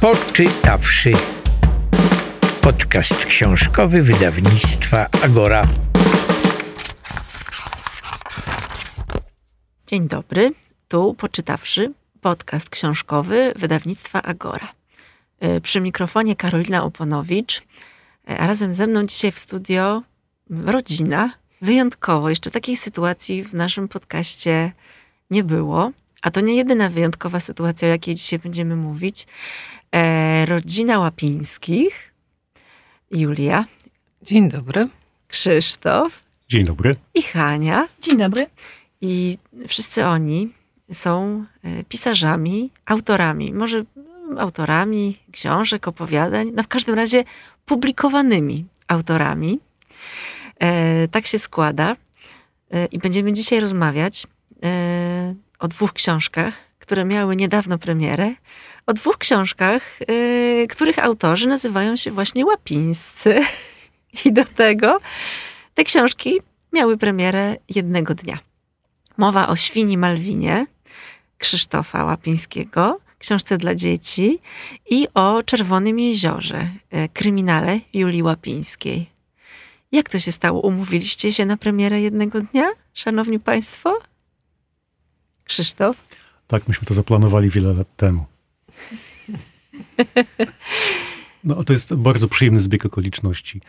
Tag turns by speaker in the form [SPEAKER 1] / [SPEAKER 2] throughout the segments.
[SPEAKER 1] Poczytawszy. Podcast książkowy wydawnictwa Agora.
[SPEAKER 2] Dzień dobry, tu poczytawszy podcast książkowy wydawnictwa Agora. E, Przy mikrofonie Karolina Oponowicz, e, a razem ze mną dzisiaj w studio rodzina. Wyjątkowo, jeszcze takiej sytuacji w naszym podcaście nie było. A to nie jedyna wyjątkowa sytuacja, o jakiej dzisiaj będziemy mówić. E, rodzina Łapińskich, Julia,
[SPEAKER 3] Dzień dobry.
[SPEAKER 2] Krzysztof
[SPEAKER 4] Dzień dobry.
[SPEAKER 2] i Hania.
[SPEAKER 5] Dzień dobry.
[SPEAKER 2] I wszyscy oni są e, pisarzami, autorami, może mm, autorami książek, opowiadań, no w każdym razie publikowanymi autorami. E, tak się składa. E, I będziemy dzisiaj rozmawiać e, o dwóch książkach, które miały niedawno premierę. O dwóch książkach, e, których autorzy nazywają się właśnie Łapińscy. I do tego te książki miały premierę jednego dnia. Mowa o świni Malwinie Krzysztofa Łapińskiego, książce dla dzieci i o Czerwonym Jeziorze, e, kryminale Julii Łapińskiej. Jak to się stało? Umówiliście się na premierę jednego dnia, szanowni państwo? Krzysztof?
[SPEAKER 4] Tak, myśmy to zaplanowali wiele lat temu. No, to jest bardzo przyjemny zbieg okoliczności.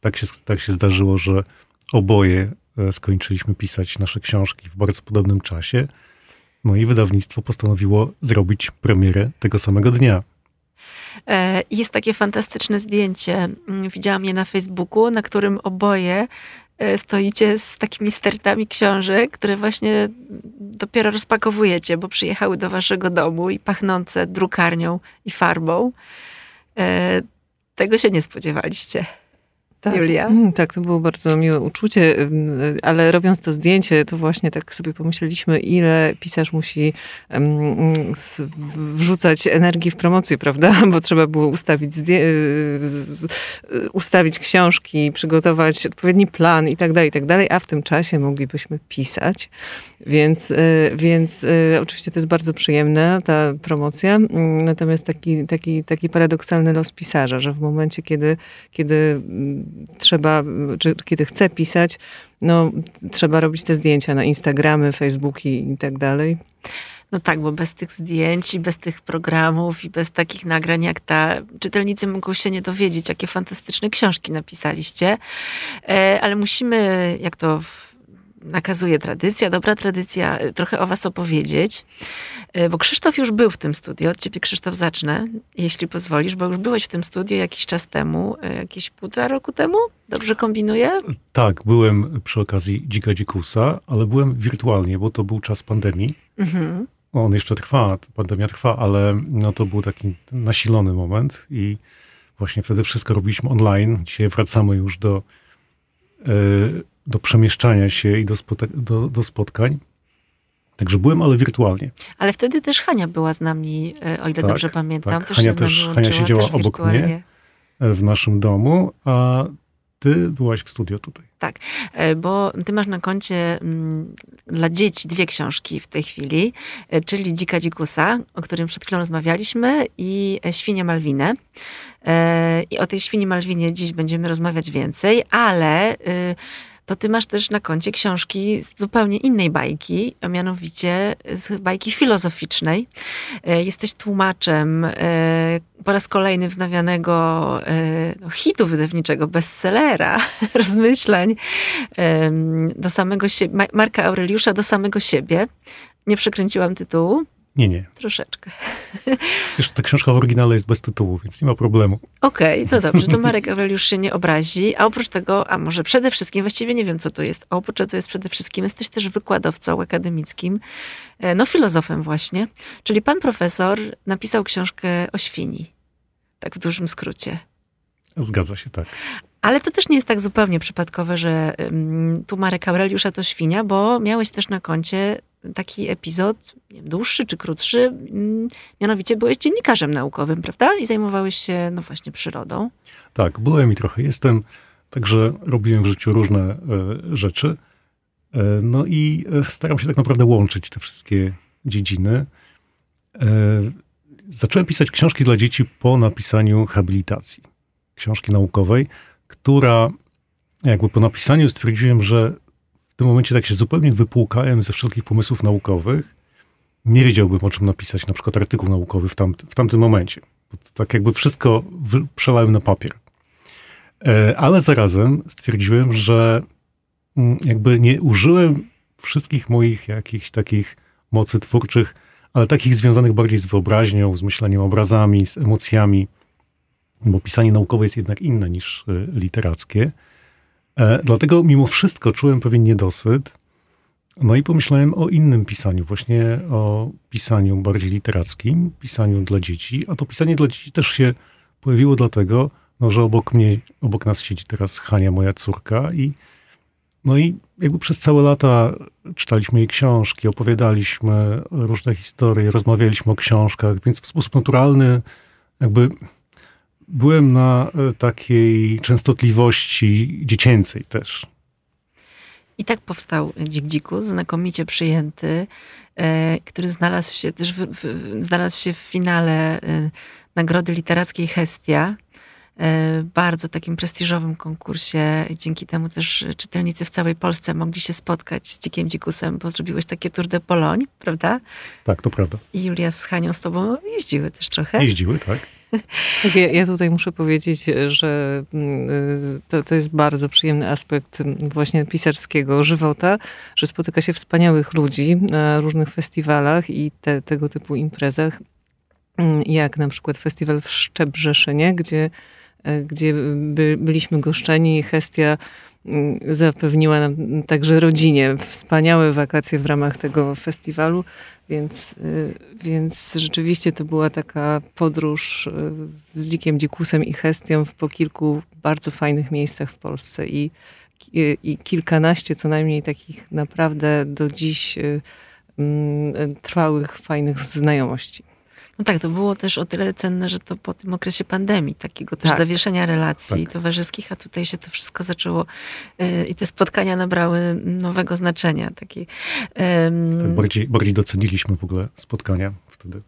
[SPEAKER 4] Tak się, tak się zdarzyło, że oboje e, skończyliśmy pisać nasze książki w bardzo podobnym czasie. No i wydawnictwo postanowiło zrobić premierę tego samego dnia.
[SPEAKER 2] E, Jest takie fantastyczne zdjęcie, mm, widziałam je na Facebooku, na którym oboje stoicie z takimi stertami książek, które właśnie dopiero rozpakowujecie, bo przyjechały do waszego domu i pachnące drukarnią i farbą. E, Tego się nie spodziewaliście.
[SPEAKER 3] Tak,
[SPEAKER 2] Julia?
[SPEAKER 3] Mm, Tak, to było bardzo miłe uczucie, ym, ale robiąc to zdjęcie, to właśnie tak sobie pomyśleliśmy, ile pisarz musi wrzucać energii w promocję, prawda? Bo trzeba było ustawić, y, ustawić książki, przygotować odpowiedni plan i tak dalej, i tak dalej, a w tym czasie moglibyśmy pisać. Więc, y, więc y, oczywiście to jest bardzo przyjemne, ta promocja, Mm, natomiast taki, taki, taki paradoksalny los pisarza, że w momencie, kiedy, kiedy mm, trzeba, czy kiedy chce pisać, no trzeba robić te zdjęcia na Instagramy, Facebooki i tak dalej.
[SPEAKER 2] No tak, bo bez tych zdjęć i bez tych programów i bez takich nagrań jak ta, czytelnicy mogą się nie dowiedzieć, jakie fantastyczne książki napisaliście. E, Ale musimy, jak to nakazuje tradycja, dobra tradycja, e, trochę o was opowiedzieć. E, Bo Krzysztof już był w tym studiu. Od ciebie, Krzysztof, zacznę, jeśli pozwolisz, bo już byłeś w tym studiu jakiś czas temu, e, jakieś półtora roku temu? Dobrze kombinuję?
[SPEAKER 4] Tak, byłem przy okazji Dzika Dzikusa, ale byłem wirtualnie, bo to był czas pandemii.
[SPEAKER 2] Mhm.
[SPEAKER 4] On jeszcze trwa, pandemia trwa, ale no to był taki nasilony moment i właśnie wtedy wszystko robiliśmy online. Dzisiaj wracamy już do, do przemieszczania się i do, do, do spotkań. Także byłem, ale wirtualnie.
[SPEAKER 2] Ale wtedy też Hania była z nami, e, o ile
[SPEAKER 4] Tak,
[SPEAKER 2] dobrze pamiętam.
[SPEAKER 4] tak.
[SPEAKER 2] Też
[SPEAKER 4] Hania
[SPEAKER 2] się
[SPEAKER 4] też- Hania siedziała obok mnie. e, w naszym domu, a ty byłaś w studio tutaj.
[SPEAKER 2] E, Bo ty masz na koncie mm, dla dzieci dwie książki w tej chwili, e, czyli Dzika Dzikusa, o którym przed chwilą rozmawialiśmy, i e, Świnia Malwinę. I o tej Świni Malwinie dziś będziemy rozmawiać więcej, ale y, to ty masz też na koncie książki z zupełnie innej bajki, a mianowicie z bajki filozoficznej. E, Jesteś tłumaczem e, po raz kolejny wznawianego e, no, hitu wydawniczego, bestsellera, rozmyślań em, do samego siebie, Marka Aureliusza do samego siebie. Nie przekręciłam tytułu?
[SPEAKER 4] Nie, nie.
[SPEAKER 2] Troszeczkę.
[SPEAKER 4] Wiesz, ta książka w oryginale jest bez tytułu, więc nie ma problemu.
[SPEAKER 2] Okej, to dobrze, to Marek Aureliusz się nie obrazi. A oprócz tego, a może przede wszystkim, właściwie nie wiem, co to jest, a oprócz tego, co jest przede wszystkim, jesteś też wykładowcą akademickim, e, no filozofem właśnie. Czyli pan profesor napisał książkę o świni. Tak w dużym skrócie.
[SPEAKER 4] Zgadza się, tak.
[SPEAKER 2] Ale to też nie jest tak zupełnie przypadkowe, że tu Marek Aureliusza to świnia, bo miałeś też na koncie taki epizod, wiem, dłuższy czy krótszy, ym, mianowicie byłeś dziennikarzem naukowym, prawda? I zajmowałeś się, no właśnie, przyrodą.
[SPEAKER 4] Tak, byłem i trochę jestem, także robiłem w życiu różne e, rzeczy. E, no i e, staram się tak naprawdę łączyć te wszystkie dziedziny. Zacząłem pisać książki dla dzieci po napisaniu habilitacji, książki naukowej, która jakby po napisaniu stwierdziłem, że w tym momencie tak się zupełnie wypłukałem ze wszelkich pomysłów naukowych. Nie wiedziałbym, o czym napisać, na przykład artykuł naukowy w, tamt, w tamtym momencie. Tak jakby wszystko przelałem na papier. E, ale zarazem stwierdziłem, że mm, jakby nie użyłem wszystkich moich jakichś takich mocy twórczych, ale takich związanych bardziej z wyobraźnią, z myśleniem obrazami, z emocjami, bo pisanie naukowe jest jednak inne niż e, literackie. E, dlatego mimo wszystko czułem pewien niedosyt. No i pomyślałem o innym pisaniu, właśnie o pisaniu bardziej literackim, pisaniu dla dzieci. A to pisanie dla dzieci też się pojawiło dlatego, no, że obok mnie, obok nas siedzi teraz Hania, moja córka i no i jakby przez całe lata czytaliśmy jej książki, opowiadaliśmy różne historie, rozmawialiśmy o książkach, więc w sposób naturalny jakby byłem na e, takiej częstotliwości dziecięcej też.
[SPEAKER 2] I tak powstał Dzik Dziku, znakomicie przyjęty, e, który znalazł się też w, w, znalazł się w finale e, Nagrody Literackiej Hestia bardzo takim prestiżowym konkursie. Dzięki temu też czytelnicy w całej Polsce mogli się spotkać z Dzikiem Dzikusem, bo zrobiłeś takie Tour de Pologne, prawda?
[SPEAKER 4] Tak, to prawda.
[SPEAKER 2] I Julia z Hanią z tobą jeździły też trochę.
[SPEAKER 4] Jeździły, tak.
[SPEAKER 3] Tak, ja, ja, tutaj muszę powiedzieć, że mm, y, to, to jest bardzo przyjemny aspekt mm, właśnie pisarskiego żywota, że spotyka się wspaniałych ludzi na różnych festiwalach i te, tego typu imprezach, mm, jak na przykład festiwal w Szczebrzeszynie, gdzie E, gdzie by, byliśmy goszczeni. Hestia zapewniła nam także rodzinie wspaniałe wakacje w ramach tego festiwalu, więc, e, więc rzeczywiście to była taka podróż e, z Dzikiem Dzikusem i Hestią po kilku bardzo fajnych miejscach w Polsce i, i, i kilkanaście co najmniej takich naprawdę do dziś mm, trwałych, fajnych znajomości.
[SPEAKER 2] No tak, to było też o tyle cenne, że to po tym okresie pandemii, takiego też tak. zawieszenia relacji tak. towarzyskich, a tutaj się to wszystko zaczęło yy, i te spotkania nabrały nowego znaczenia.
[SPEAKER 4] Yy, tak, bardziej, bardziej doceniliśmy w ogóle spotkania wtedy.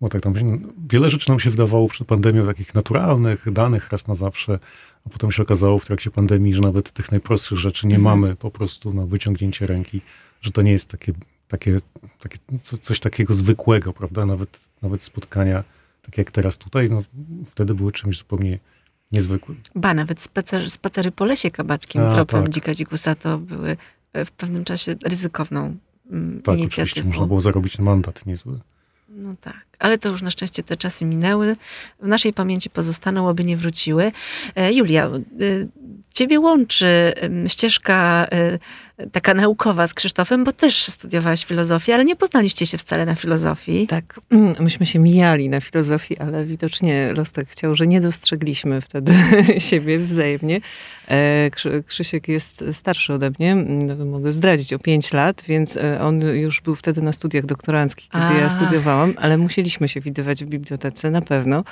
[SPEAKER 4] Bo tak tam wiele rzeczy nam się wydawało przed pandemią takich naturalnych, danych raz na zawsze, a potem się okazało w trakcie pandemii, że nawet tych najprostszych rzeczy nie mhm. mamy po prostu na wyciągnięcie ręki, że to nie jest takie takie, takie coś takiego zwykłego, prawda? Nawet, nawet spotkania, takie jak teraz tutaj, no, wtedy były czymś zupełnie niezwykłym.
[SPEAKER 2] Ba, nawet spacer, spacery po lesie kabackim A, tropem tak. Dzika Dzikusa to były e, w pewnym czasie ryzykowną mm, tak, inicjatywą.
[SPEAKER 4] oczywiście można było zarobić mandat niezły.
[SPEAKER 2] No tak, ale to już na szczęście te czasy minęły. W naszej pamięci pozostaną, aby nie wróciły. E, Julia, e, ciebie łączy ścieżka taka naukowa z Krzysztofem, bo też studiowałaś filozofię, ale nie poznaliście się wcale na filozofii.
[SPEAKER 3] Tak, mm, myśmy się mijali na filozofii, ale widocznie los tak chciał, że nie dostrzegliśmy wtedy siebie wzajemnie. E, Krzysiek jest starszy ode mnie, mm, mogę zdradzić, o pięć lat, więc e, on już był wtedy na studiach doktoranckich, kiedy A. ja studiowałam, ale musieliśmy się widywać w bibliotece, na pewno.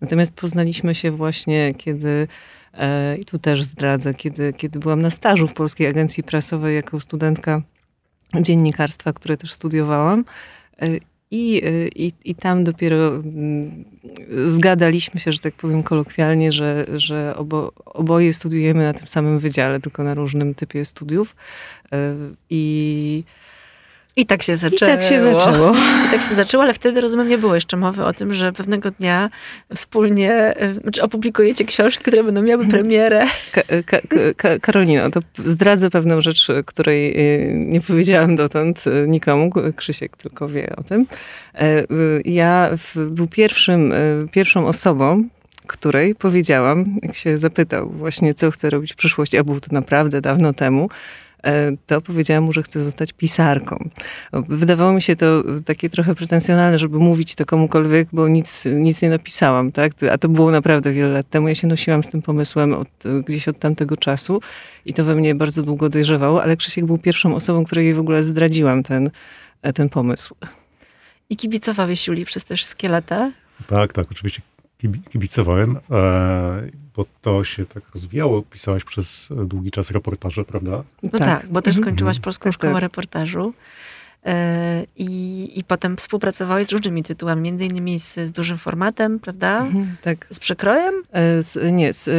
[SPEAKER 3] Natomiast poznaliśmy się właśnie, kiedy E, I tu też zdradzę, kiedy, kiedy byłam na stażu w Polskiej Agencji Prasowej jako studentka dziennikarstwa, które też studiowałam. E, I, e, i, I tam dopiero mm, zgadaliśmy się, że tak powiem kolokwialnie, że, że obo, oboje studiujemy na tym samym wydziale, tylko na różnym typie studiów. I
[SPEAKER 2] i tak się zaczęło.
[SPEAKER 3] I tak się zaczęło.
[SPEAKER 2] I tak się zaczęło, ale wtedy rozumiem, nie było jeszcze mowy o tym, że pewnego dnia wspólnie, znaczy opublikujecie książki, które będą miały mhm. premierę.
[SPEAKER 3] Ka ka ka Karolino, to zdradzę pewną rzecz, której y, nie powiedziałam dotąd y, nikomu. Krzysiek tylko wie o tym. E, y, ja był pierwszym, pierwszą osobą, której powiedziałam, jak się zapytał właśnie, co chce robić w przyszłości, a było to naprawdę dawno temu, to powiedziałam mu, że chcę zostać pisarką. Wydawało mi się to takie trochę pretensjonalne, żeby mówić to komukolwiek, bo nic, nic nie napisałam, tak? A to było naprawdę wiele lat temu. Ja się nosiłam z tym pomysłem od, gdzieś od tamtego czasu i to we mnie bardzo długo dojrzewało, ale Krzysiek był pierwszą osobą, której w ogóle zdradziłam ten, ten pomysł.
[SPEAKER 2] I kibicowałeś Juli przez te wszystkie lata?
[SPEAKER 4] Tak, tak, oczywiście kibicowałem, e, bo to się tak rozwijało. Pisałaś przez długi czas reportaże, prawda?
[SPEAKER 2] No tak, tak bo też skończyłaś mhm. Polską tak, Szkołę tak. Reportażu. E, I, I potem współpracowałeś z różnymi tytułami, między innymi z, z dużym formatem, prawda?
[SPEAKER 3] Mhm, tak.
[SPEAKER 2] Z przekrojem?
[SPEAKER 3] E, Z, nie, z, e,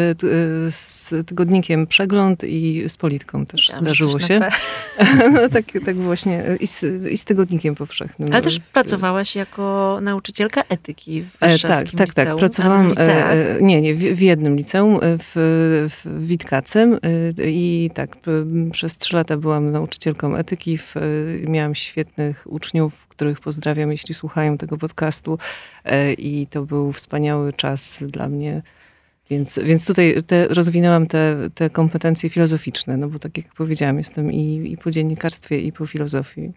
[SPEAKER 3] z tygodnikiem Przegląd i z Politką też
[SPEAKER 2] że
[SPEAKER 3] zdarzyło się. no, tak, tak właśnie. I z, I z tygodnikiem powszechnym.
[SPEAKER 2] Ale też pracowałaś jako nauczycielka etyki w
[SPEAKER 3] E, tak, tak, tak.
[SPEAKER 2] liceum,
[SPEAKER 3] Pracowałam, e, e, nie, nie, w, w jednym liceum, w, w Witkacym e, i tak, przez trzy lata byłam nauczycielką etyki. W, miałam świetnych uczniów, których pozdrawiam, jeśli słuchają tego podcastu e, i to był wspaniały czas dla mnie. Więc, więc tutaj te, rozwinęłam te, te kompetencje filozoficzne, no bo tak jak powiedziałam, jestem i, i po dziennikarstwie, i po filozofii.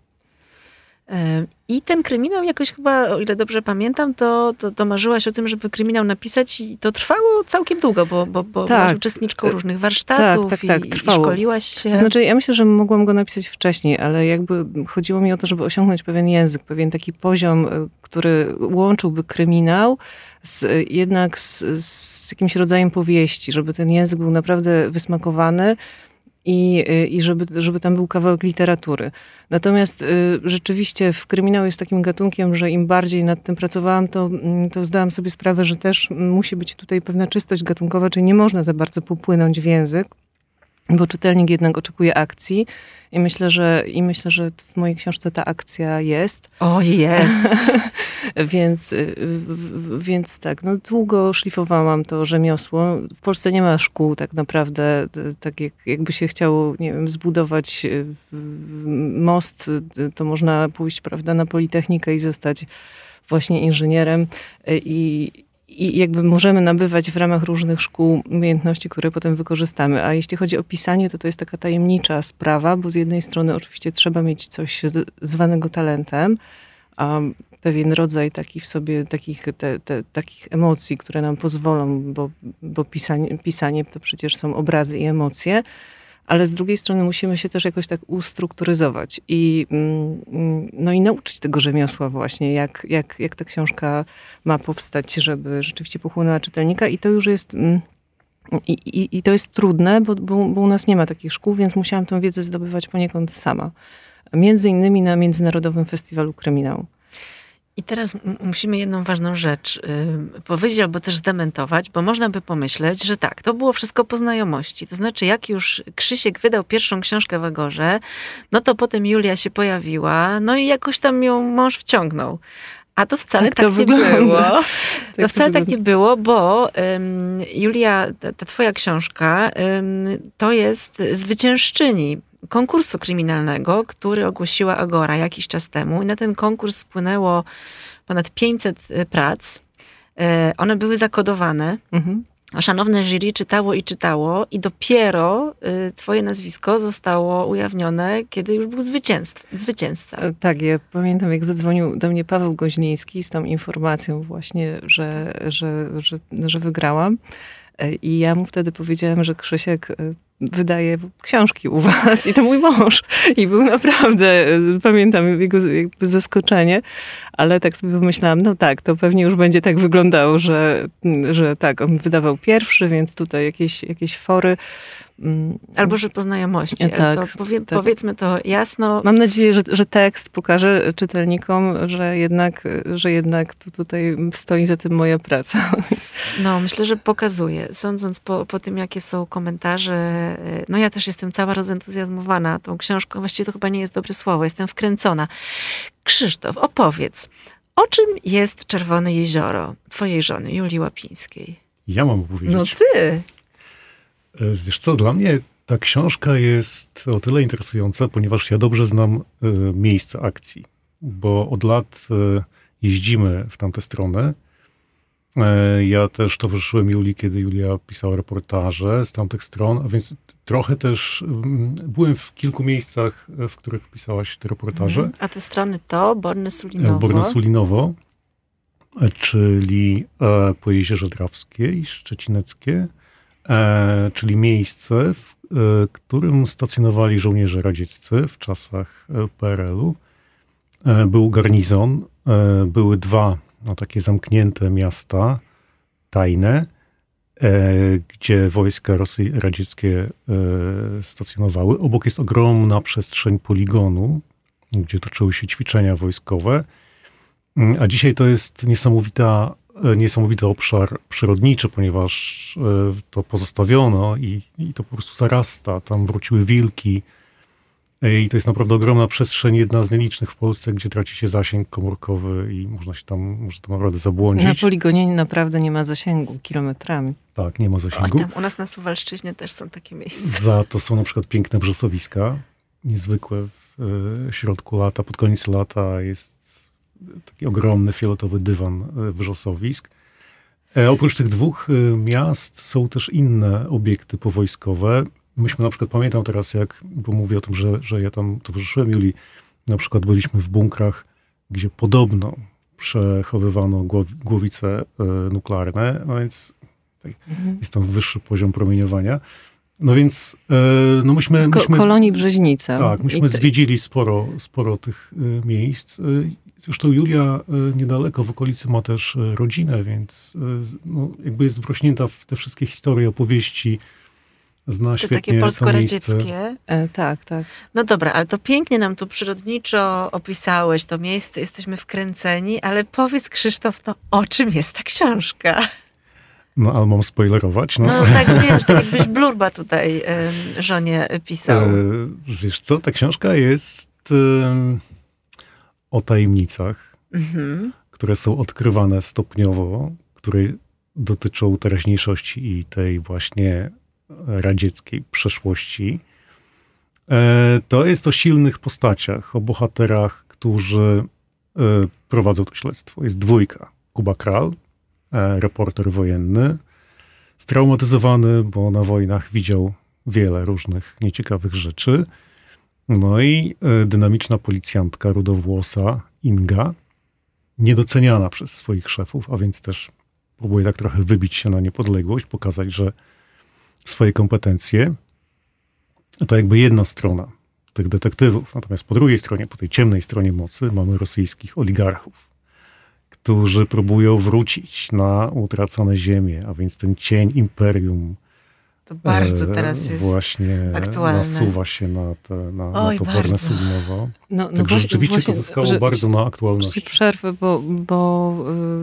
[SPEAKER 2] E, I ten kryminał jakoś chyba, o ile dobrze pamiętam, to, to, to marzyłaś o tym, żeby kryminał napisać i to trwało całkiem długo, bo, bo, bo
[SPEAKER 3] Tak.
[SPEAKER 2] byłaś uczestniczką różnych warsztatów
[SPEAKER 3] tak, tak,
[SPEAKER 2] i,
[SPEAKER 3] trwało.
[SPEAKER 2] i szkoliłaś się.
[SPEAKER 3] Znaczy, ja myślę, że mogłam go napisać wcześniej, ale jakby chodziło mi o to, żeby osiągnąć pewien język, pewien taki poziom, y, który łączyłby kryminał z, y, jednak z, z jakimś rodzajem powieści, żeby ten język był naprawdę wysmakowany i, y, i żeby, żeby tam był kawałek literatury. Natomiast y, rzeczywiście w kryminał jest takim gatunkiem, że im bardziej nad tym pracowałam, to, mm, to zdałam sobie sprawę, że też musi być tutaj pewna czystość gatunkowa, czyli nie można za bardzo popłynąć w język bo czytelnik jednak oczekuje akcji i myślę, że, i myślę, że w mojej książce ta akcja jest.
[SPEAKER 2] O, jest.
[SPEAKER 3] Więc, y, więc tak, no długo szlifowałam to rzemiosło. W Polsce nie ma szkół tak naprawdę, tak jak, jakby się chciało, nie wiem, zbudować y, most, y, to można pójść, prawda, na Politechnikę i zostać właśnie inżynierem i, i jakby możemy nabywać w ramach różnych szkół umiejętności, które potem wykorzystamy. A jeśli chodzi o pisanie, to to jest taka tajemnicza sprawa, bo z jednej strony oczywiście trzeba mieć coś zwanego talentem, a pewien rodzaj taki w sobie takich, te, te, takich emocji, które nam pozwolą, bo, bo pisanie, pisanie to przecież są obrazy i emocje, ale z drugiej strony musimy się też jakoś tak ustrukturyzować i, mm, mm, no i nauczyć tego rzemiosła właśnie, jak, jak, jak ta książka ma powstać, żeby rzeczywiście pochłonęła czytelnika i to już jest... mm, I, i, I to jest trudne, bo, bo, bo u nas nie ma takich szkół, więc musiałam tą wiedzę zdobywać poniekąd sama. Między innymi na Międzynarodowym Festiwalu Kryminału.
[SPEAKER 2] I teraz musimy jedną ważną rzecz y, powiedzieć albo też zdementować, bo można by pomyśleć, że tak, to było wszystko po znajomości. To znaczy, jak już Krzysiek wydał pierwszą książkę w Agorze, no to potem Julia się pojawiła, no i jakoś tam ją mąż wciągnął. A to wcale
[SPEAKER 3] Tak
[SPEAKER 2] tak,
[SPEAKER 3] to
[SPEAKER 2] nie
[SPEAKER 3] wygląda.
[SPEAKER 2] było.
[SPEAKER 3] Tak
[SPEAKER 2] to wcale tak
[SPEAKER 3] wygląda.
[SPEAKER 2] nie było, bo ym, Julia, ta, ta twoja książka, ym, to jest zwyciężczyni konkursu kryminalnego, który ogłosiła Agora jakiś czas temu. I na ten konkurs spłynęło ponad 500 prac. E, One były zakodowane.
[SPEAKER 3] Mhm.
[SPEAKER 2] Szanowne jury czytało i czytało i dopiero y, twoje nazwisko zostało ujawnione, kiedy już był zwycięstw, zwycięzca.
[SPEAKER 3] E, Tak, ja pamiętam, jak zadzwonił do mnie Paweł Goźnieński z tą informacją właśnie, że, że, że, że wygrałam. E, I ja mu wtedy powiedziałem, że Krzysiek e, wydaje książki u was i to mój mąż. I był naprawdę, e, pamiętam jego zaskoczenie, ale tak sobie pomyślałam, no tak, to pewnie już będzie tak wyglądało, że, że tak, on wydawał pierwszy, więc tutaj jakieś, jakieś fory. Mm,
[SPEAKER 2] Albo że po znajomości.
[SPEAKER 3] Tak,
[SPEAKER 2] ale to powie,
[SPEAKER 3] tak.
[SPEAKER 2] Powiedzmy to jasno.
[SPEAKER 3] Mam nadzieję, że, że tekst pokaże czytelnikom, że jednak, że jednak tu, tutaj stoi za tym moja praca.
[SPEAKER 2] No, myślę, że pokazuje. Sądząc po, po tym, jakie są komentarze, y, no ja też jestem cała rozentuzjazmowana tą książką. Właściwie to chyba nie jest dobre słowo. Jestem wkręcona. Krzysztof, opowiedz, o czym jest Czerwone Jezioro twojej żony, Julii Łapińskiej?
[SPEAKER 4] Ja mam powiedzieć.
[SPEAKER 2] No ty!
[SPEAKER 4] E, Wiesz co, dla mnie ta książka jest o tyle interesująca, ponieważ ja dobrze znam e, miejsce akcji, bo od lat e, jeździmy w tamtę stronę. E, Ja też towarzyszyłem Julii, kiedy Julia pisała reportaże z tamtych stron, a więc trochę też mm, byłem w kilku miejscach, w których pisałaś te reportaże.
[SPEAKER 2] A te strony to Borne Sulinowo.
[SPEAKER 4] Borne Sulinowo, czyli po Jeziorze Drawskiej, Szczecineckie, czyli miejsce, w e, którym stacjonowali żołnierze radzieccy w czasach e, PRL-u. E, Był garnizon, e, były dwa no, takie zamknięte miasta, tajne, e, gdzie wojska Rosy radzieckie e, stacjonowały. Obok jest ogromna przestrzeń poligonu, gdzie toczyły się ćwiczenia wojskowe. Mm, A dzisiaj to jest niesamowita, e, niesamowity obszar przyrodniczy, ponieważ e, to pozostawiono i, i to po prostu zarasta. Tam wróciły wilki. E, I to jest naprawdę ogromna przestrzeń, jedna z nielicznych w Polsce, gdzie traci się zasięg komórkowy i można się tam, można tam naprawdę zabłądzić.
[SPEAKER 3] Na poligonie naprawdę nie ma zasięgu kilometrami.
[SPEAKER 4] Tak, nie ma
[SPEAKER 2] O,
[SPEAKER 4] zasięgu.
[SPEAKER 2] tam u nas na Suwalszczyźnie też są takie miejsca.
[SPEAKER 4] Za to są na przykład piękne wrzosowiska, niezwykłe w e, środku lata, pod koniec lata jest taki ogromny fioletowy dywan e, wrzosowisk. E, Oprócz tych dwóch e, miast są też inne obiekty powojskowe. Myśmy na przykład, pamiętam teraz jak, bo mówię o tym, że, że ja tam towarzyszyłem Julii, na przykład byliśmy w bunkrach, gdzie podobno przechowywano głow- głowice nuklearne, no więc jest tam wyższy poziom promieniowania. No więc no myśmy, myśmy,
[SPEAKER 3] kolonii Brzeźnica.
[SPEAKER 4] tak, myśmy zwiedzili sporo, sporo tych miejsc. Zresztą Julia e, niedaleko w okolicy ma też e, rodzinę, więc e, no, jakby jest wrośnięta w te wszystkie historie, opowieści. Zna
[SPEAKER 2] To
[SPEAKER 4] świetnie
[SPEAKER 2] takie polsko-radzieckie.
[SPEAKER 3] E, tak, tak.
[SPEAKER 2] No dobra, ale to pięknie nam tu przyrodniczo opisałeś to miejsce, jesteśmy wkręceni, ale powiedz Krzysztof, no o czym jest ta książka?
[SPEAKER 4] No, ale mam spoilerować. No.
[SPEAKER 2] No tak wiesz, tak jakbyś blurba tutaj em, żonie pisał.
[SPEAKER 4] E, wiesz co, ta książka jest e, o tajemnicach,
[SPEAKER 2] Mhm.
[SPEAKER 4] które są odkrywane stopniowo, które dotyczą teraźniejszości i tej właśnie radzieckiej przeszłości. E, To jest o silnych postaciach, o bohaterach, którzy e, prowadzą to śledztwo. Jest dwójka. Kuba Kral, e, reporter wojenny, straumatyzowany, bo na wojnach widział wiele różnych nieciekawych rzeczy. No i e, dynamiczna policjantka rudowłosa Inga, niedoceniana przez swoich szefów, a więc też próbuje tak trochę wybić się na niepodległość, pokazać, że swoje kompetencje to jakby jedna strona tych detektywów. Natomiast po drugiej stronie, po tej ciemnej stronie mocy, mamy rosyjskich oligarchów, którzy próbują wrócić na utracone ziemie, a więc ten cień imperium
[SPEAKER 2] To bardzo
[SPEAKER 4] e,
[SPEAKER 2] teraz jest.
[SPEAKER 4] właśnie
[SPEAKER 2] aktualne.
[SPEAKER 4] nasuwa się na, te, na, na
[SPEAKER 2] Oj,
[SPEAKER 4] to Bornę
[SPEAKER 2] bardzo.
[SPEAKER 4] Sudnowo.
[SPEAKER 3] No, no
[SPEAKER 4] Także rzeczywiście to zyskało
[SPEAKER 3] że-
[SPEAKER 4] bardzo na
[SPEAKER 3] Ci
[SPEAKER 4] aktualności.
[SPEAKER 3] przerwę, bo, bo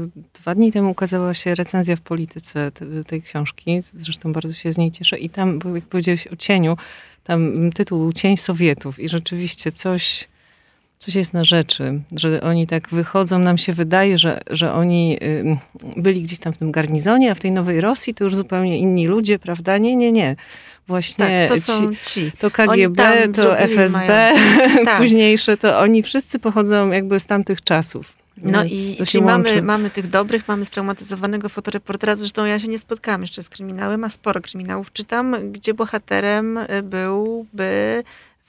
[SPEAKER 3] y, dwa dni temu ukazała się recenzja w polityce te, tej książki. Zresztą bardzo się z niej cieszę. I tam, jak powiedziałeś o cieniu, tam tytuł Cień Sowietów. I rzeczywiście coś, coś jest na rzeczy, że oni tak wychodzą. Nam się wydaje, że, że oni byli gdzieś tam w tym garnizonie, a w tej Nowej Rosji to już zupełnie inni ludzie, prawda? Nie, nie, nie. Właśnie
[SPEAKER 2] Tak, to są
[SPEAKER 3] ci, to KGB, to FSB,
[SPEAKER 2] mają- Tak.
[SPEAKER 3] późniejsze, to oni wszyscy pochodzą jakby z tamtych czasów.
[SPEAKER 2] No i czyli mamy,
[SPEAKER 3] łączy.
[SPEAKER 2] mamy tych dobrych, mamy straumatyzowanego fotoreportera. Zresztą ja się nie spotkałam jeszcze z kryminałem, a sporo kryminałów czytam, gdzie bohaterem y, byłby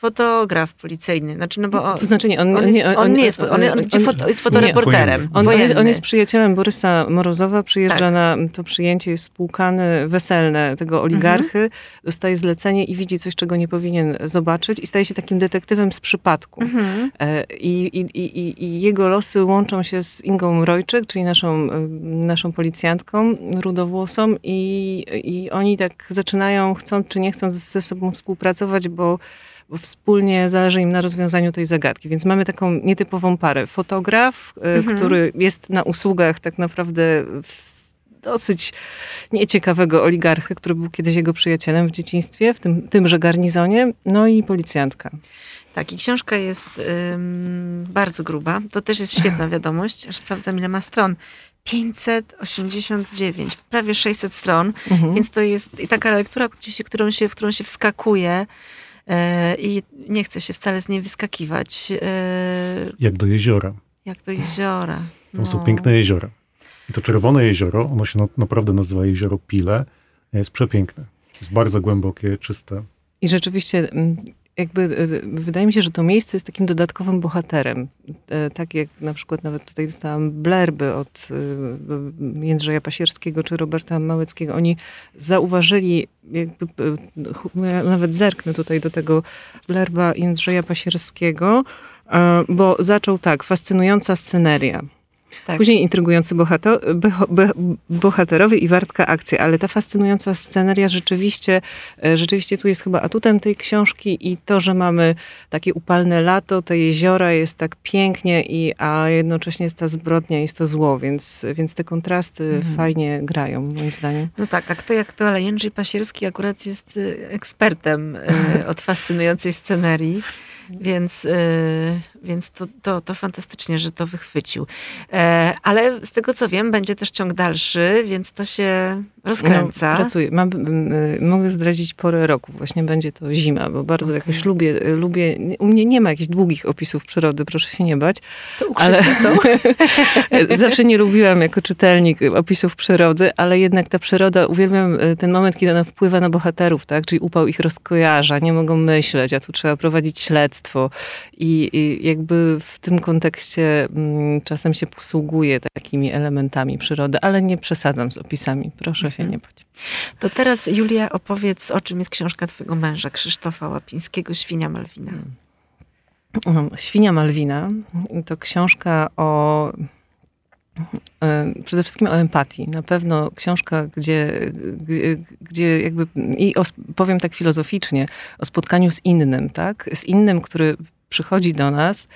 [SPEAKER 2] fotograf policyjny. Znaczy, no bo on,
[SPEAKER 3] To znaczy nie, on,
[SPEAKER 2] on, jest, on, nie jest, on, on, gdzie foto, jest fotoreporterem.
[SPEAKER 4] Nie,
[SPEAKER 3] On, on, jest, on jest przyjacielem Borysa Morozowa, przyjeżdża
[SPEAKER 2] Tak.
[SPEAKER 3] na to przyjęcie, jest spłukany, weselne tego oligarchy,
[SPEAKER 2] Mhm.
[SPEAKER 3] dostaje zlecenie i widzi coś, czego nie powinien zobaczyć i staje się takim detektywem z przypadku.
[SPEAKER 2] Mhm.
[SPEAKER 3] E, I, i, i, i- jego losy łączą się z Ingą Rojczyk, czyli naszą, e, naszą policjantką rudowłosą i, i oni tak zaczynają, chcąc czy nie chcąc, ze sobą współpracować, bo, bo wspólnie zależy im na rozwiązaniu tej zagadki. Więc mamy taką nietypową parę. Fotograf, e,
[SPEAKER 2] Mhm.
[SPEAKER 3] który jest na usługach tak naprawdę w dosyć nieciekawego oligarchy, który był kiedyś jego przyjacielem w dzieciństwie, w tym, tymże garnizonie, no i policjantka.
[SPEAKER 2] Tak, i książka jest ym, bardzo gruba. To też jest świetna wiadomość. Aż sprawdzam, ile ma stron. 589, prawie 600 stron.
[SPEAKER 3] Mhm.
[SPEAKER 2] Więc to jest i taka lektura, którą się, w którą się wskakuje i nie chce się wcale z niej wyskakiwać. E,
[SPEAKER 4] Jak do jeziora.
[SPEAKER 2] jak do jeziora.
[SPEAKER 4] Tam są
[SPEAKER 2] No.
[SPEAKER 4] piękne jeziora. I to czerwone jezioro, ono się na, naprawdę nazywa jezioro Pile, jest przepiękne. Jest bardzo głębokie, czyste.
[SPEAKER 3] I rzeczywiście, mm, jakby y, wydaje mi się, że to miejsce jest takim dodatkowym bohaterem. E, Tak jak na przykład nawet tutaj dostałam blerby od y, Jędrzeja Pasierskiego czy Roberta Małeckiego. Oni zauważyli, jakby, ch- ja nawet zerknę tutaj do tego blerba Jędrzeja Pasierskiego, e, bo zaczął tak, fascynująca sceneria.
[SPEAKER 2] Tak.
[SPEAKER 3] Później intrygujący bohater, bohaterowie i wartka akcja, ale ta fascynująca sceneria rzeczywiście, e, rzeczywiście tu jest chyba atutem tej książki i to, że mamy takie upalne lato, te jeziora jest tak pięknie, i, a jednocześnie jest ta zbrodnia, jest to zło, więc, więc te kontrasty
[SPEAKER 2] Mhm.
[SPEAKER 3] fajnie grają, moim zdaniem.
[SPEAKER 2] No tak, a kto jak to, ale Jędrzej Pasierski akurat jest y, ekspertem y, od fascynującej scenerii, więc, więc to, to, to fantastycznie, że to wychwycił. E, Ale z tego co wiem, będzie też ciąg dalszy, więc to się rozkręca.
[SPEAKER 3] No, pracuję. Mam, mogę zdradzić porę roku. Właśnie będzie to zima, bo bardzo
[SPEAKER 2] Okej.
[SPEAKER 3] jakoś lubię, lubię. U mnie nie ma jakichś długich opisów przyrody, proszę się nie bać.
[SPEAKER 2] to
[SPEAKER 3] Ale
[SPEAKER 2] są.
[SPEAKER 3] zawsze nie lubiłam jako czytelnik opisów przyrody, ale jednak ta przyroda, uwielbiam y, ten moment, kiedy ona wpływa na bohaterów, tak? Czyli upał ich rozkojarza, nie mogą myśleć, a tu trzeba prowadzić śledztwo. I, i jakby w tym kontekście mm, czasem się posługuję takimi elementami przyrody, ale nie przesadzam z opisami. Proszę się nie bać.
[SPEAKER 2] To teraz Julia opowiedz, o czym jest książka twojego męża, Krzysztofa Łapińskiego, Świnia Malwina.
[SPEAKER 3] Mhm. Świnia Malwina to książka o e, przede wszystkim o empatii. Na pewno książka, gdzie, gdzie, gdzie jakby, i o, powiem tak filozoficznie, o spotkaniu z innym, tak? Z innym, który przychodzi do nas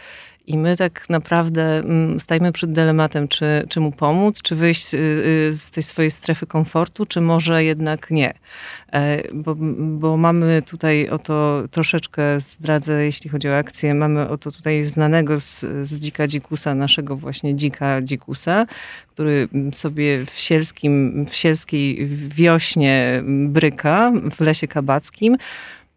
[SPEAKER 3] i my tak naprawdę mm, stajemy przed dylematem, czy, czy mu pomóc, czy wyjść y, y, z tej swojej strefy komfortu, czy może jednak nie. E, Bo, bo mamy tutaj oto troszeczkę zdradzę, jeśli chodzi o akcję, mamy oto tutaj znanego z, z dzika dzikusa, naszego właśnie dzika dzikusa, który sobie w, sielskim, w sielskiej wiośnie bryka w lesie kabackim.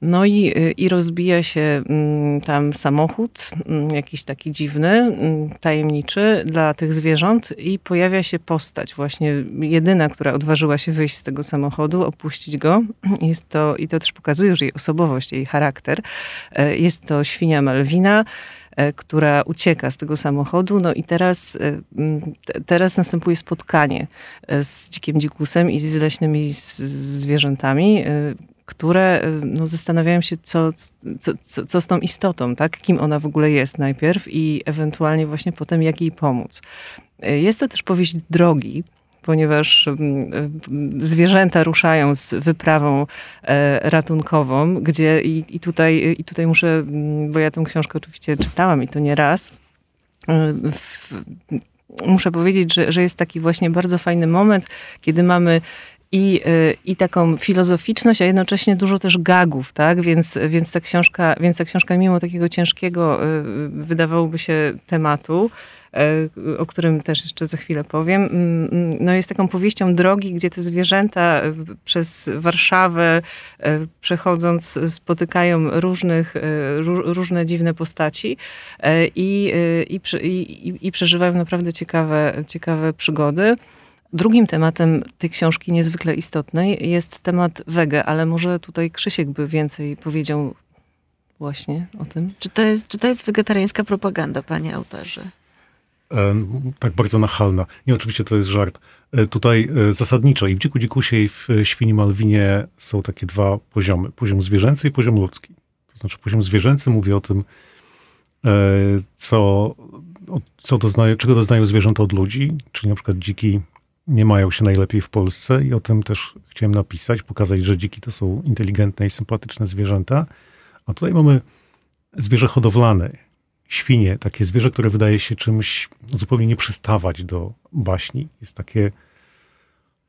[SPEAKER 3] No i, i rozbija się mm, tam samochód, mm, jakiś taki dziwny, mm, tajemniczy dla tych zwierząt i pojawia się postać, właśnie jedyna, która odważyła się wyjść z tego samochodu, opuścić go. Jest to, i to też pokazuje już jej osobowość, jej charakter. E, Jest to świnia Malwina, e, która ucieka z tego samochodu. No i teraz, e, te- teraz następuje spotkanie z dzikim dzikusem i z leśnymi zwierzętami, które e, no, zastanawiają się, co, co, co, co z tą istotą, tak? kim ona w ogóle jest najpierw i ewentualnie właśnie potem jak jej pomóc. E, Jest to też powieść drogi, ponieważ e, zwierzęta ruszają z wyprawą e, ratunkową, gdzie i, i, tutaj, i tutaj muszę, mm, bo ja tę książkę oczywiście czytałam i to nie raz, w, muszę powiedzieć, że, że jest taki właśnie bardzo fajny moment, kiedy mamy i, y, i taką filozoficzność, a jednocześnie dużo też gagów, tak? Więc, więc, ta książka, więc ta książka mimo takiego ciężkiego y, wydawałoby się tematu, y, o którym też jeszcze za chwilę powiem, mm, mm, no jest taką powieścią drogi, gdzie te zwierzęta przez Warszawę przechodząc spotykają różnych, ró- różne dziwne postaci i, i, i- i przeżywają naprawdę ciekawe, ciekawe przygody. Drugim tematem tej książki niezwykle istotnej jest temat wege, ale może tutaj Krzysiek by więcej powiedział właśnie o tym.
[SPEAKER 2] Czy to jest, czy to jest wegetariańska propaganda, panie autorze?
[SPEAKER 4] E, tak bardzo nachalna. Nie, oczywiście to jest żart. E, Tutaj e, zasadniczo i w Dziku Dzikusie i w e, Świni Malwinie są takie dwa poziomy. Poziom zwierzęcy i poziom ludzki. To znaczy poziom zwierzęcy mówi o tym, e, co, o- co doznaje, czego doznają zwierzęta od ludzi, czyli na przykład dziki nie mają się najlepiej w Polsce i o tym też chciałem napisać, pokazać, że dziki to są inteligentne i sympatyczne zwierzęta. A tutaj mamy zwierzę hodowlane, świnie, takie zwierzę, które wydaje się czymś zupełnie nie przystawać do baśni. Jest takie,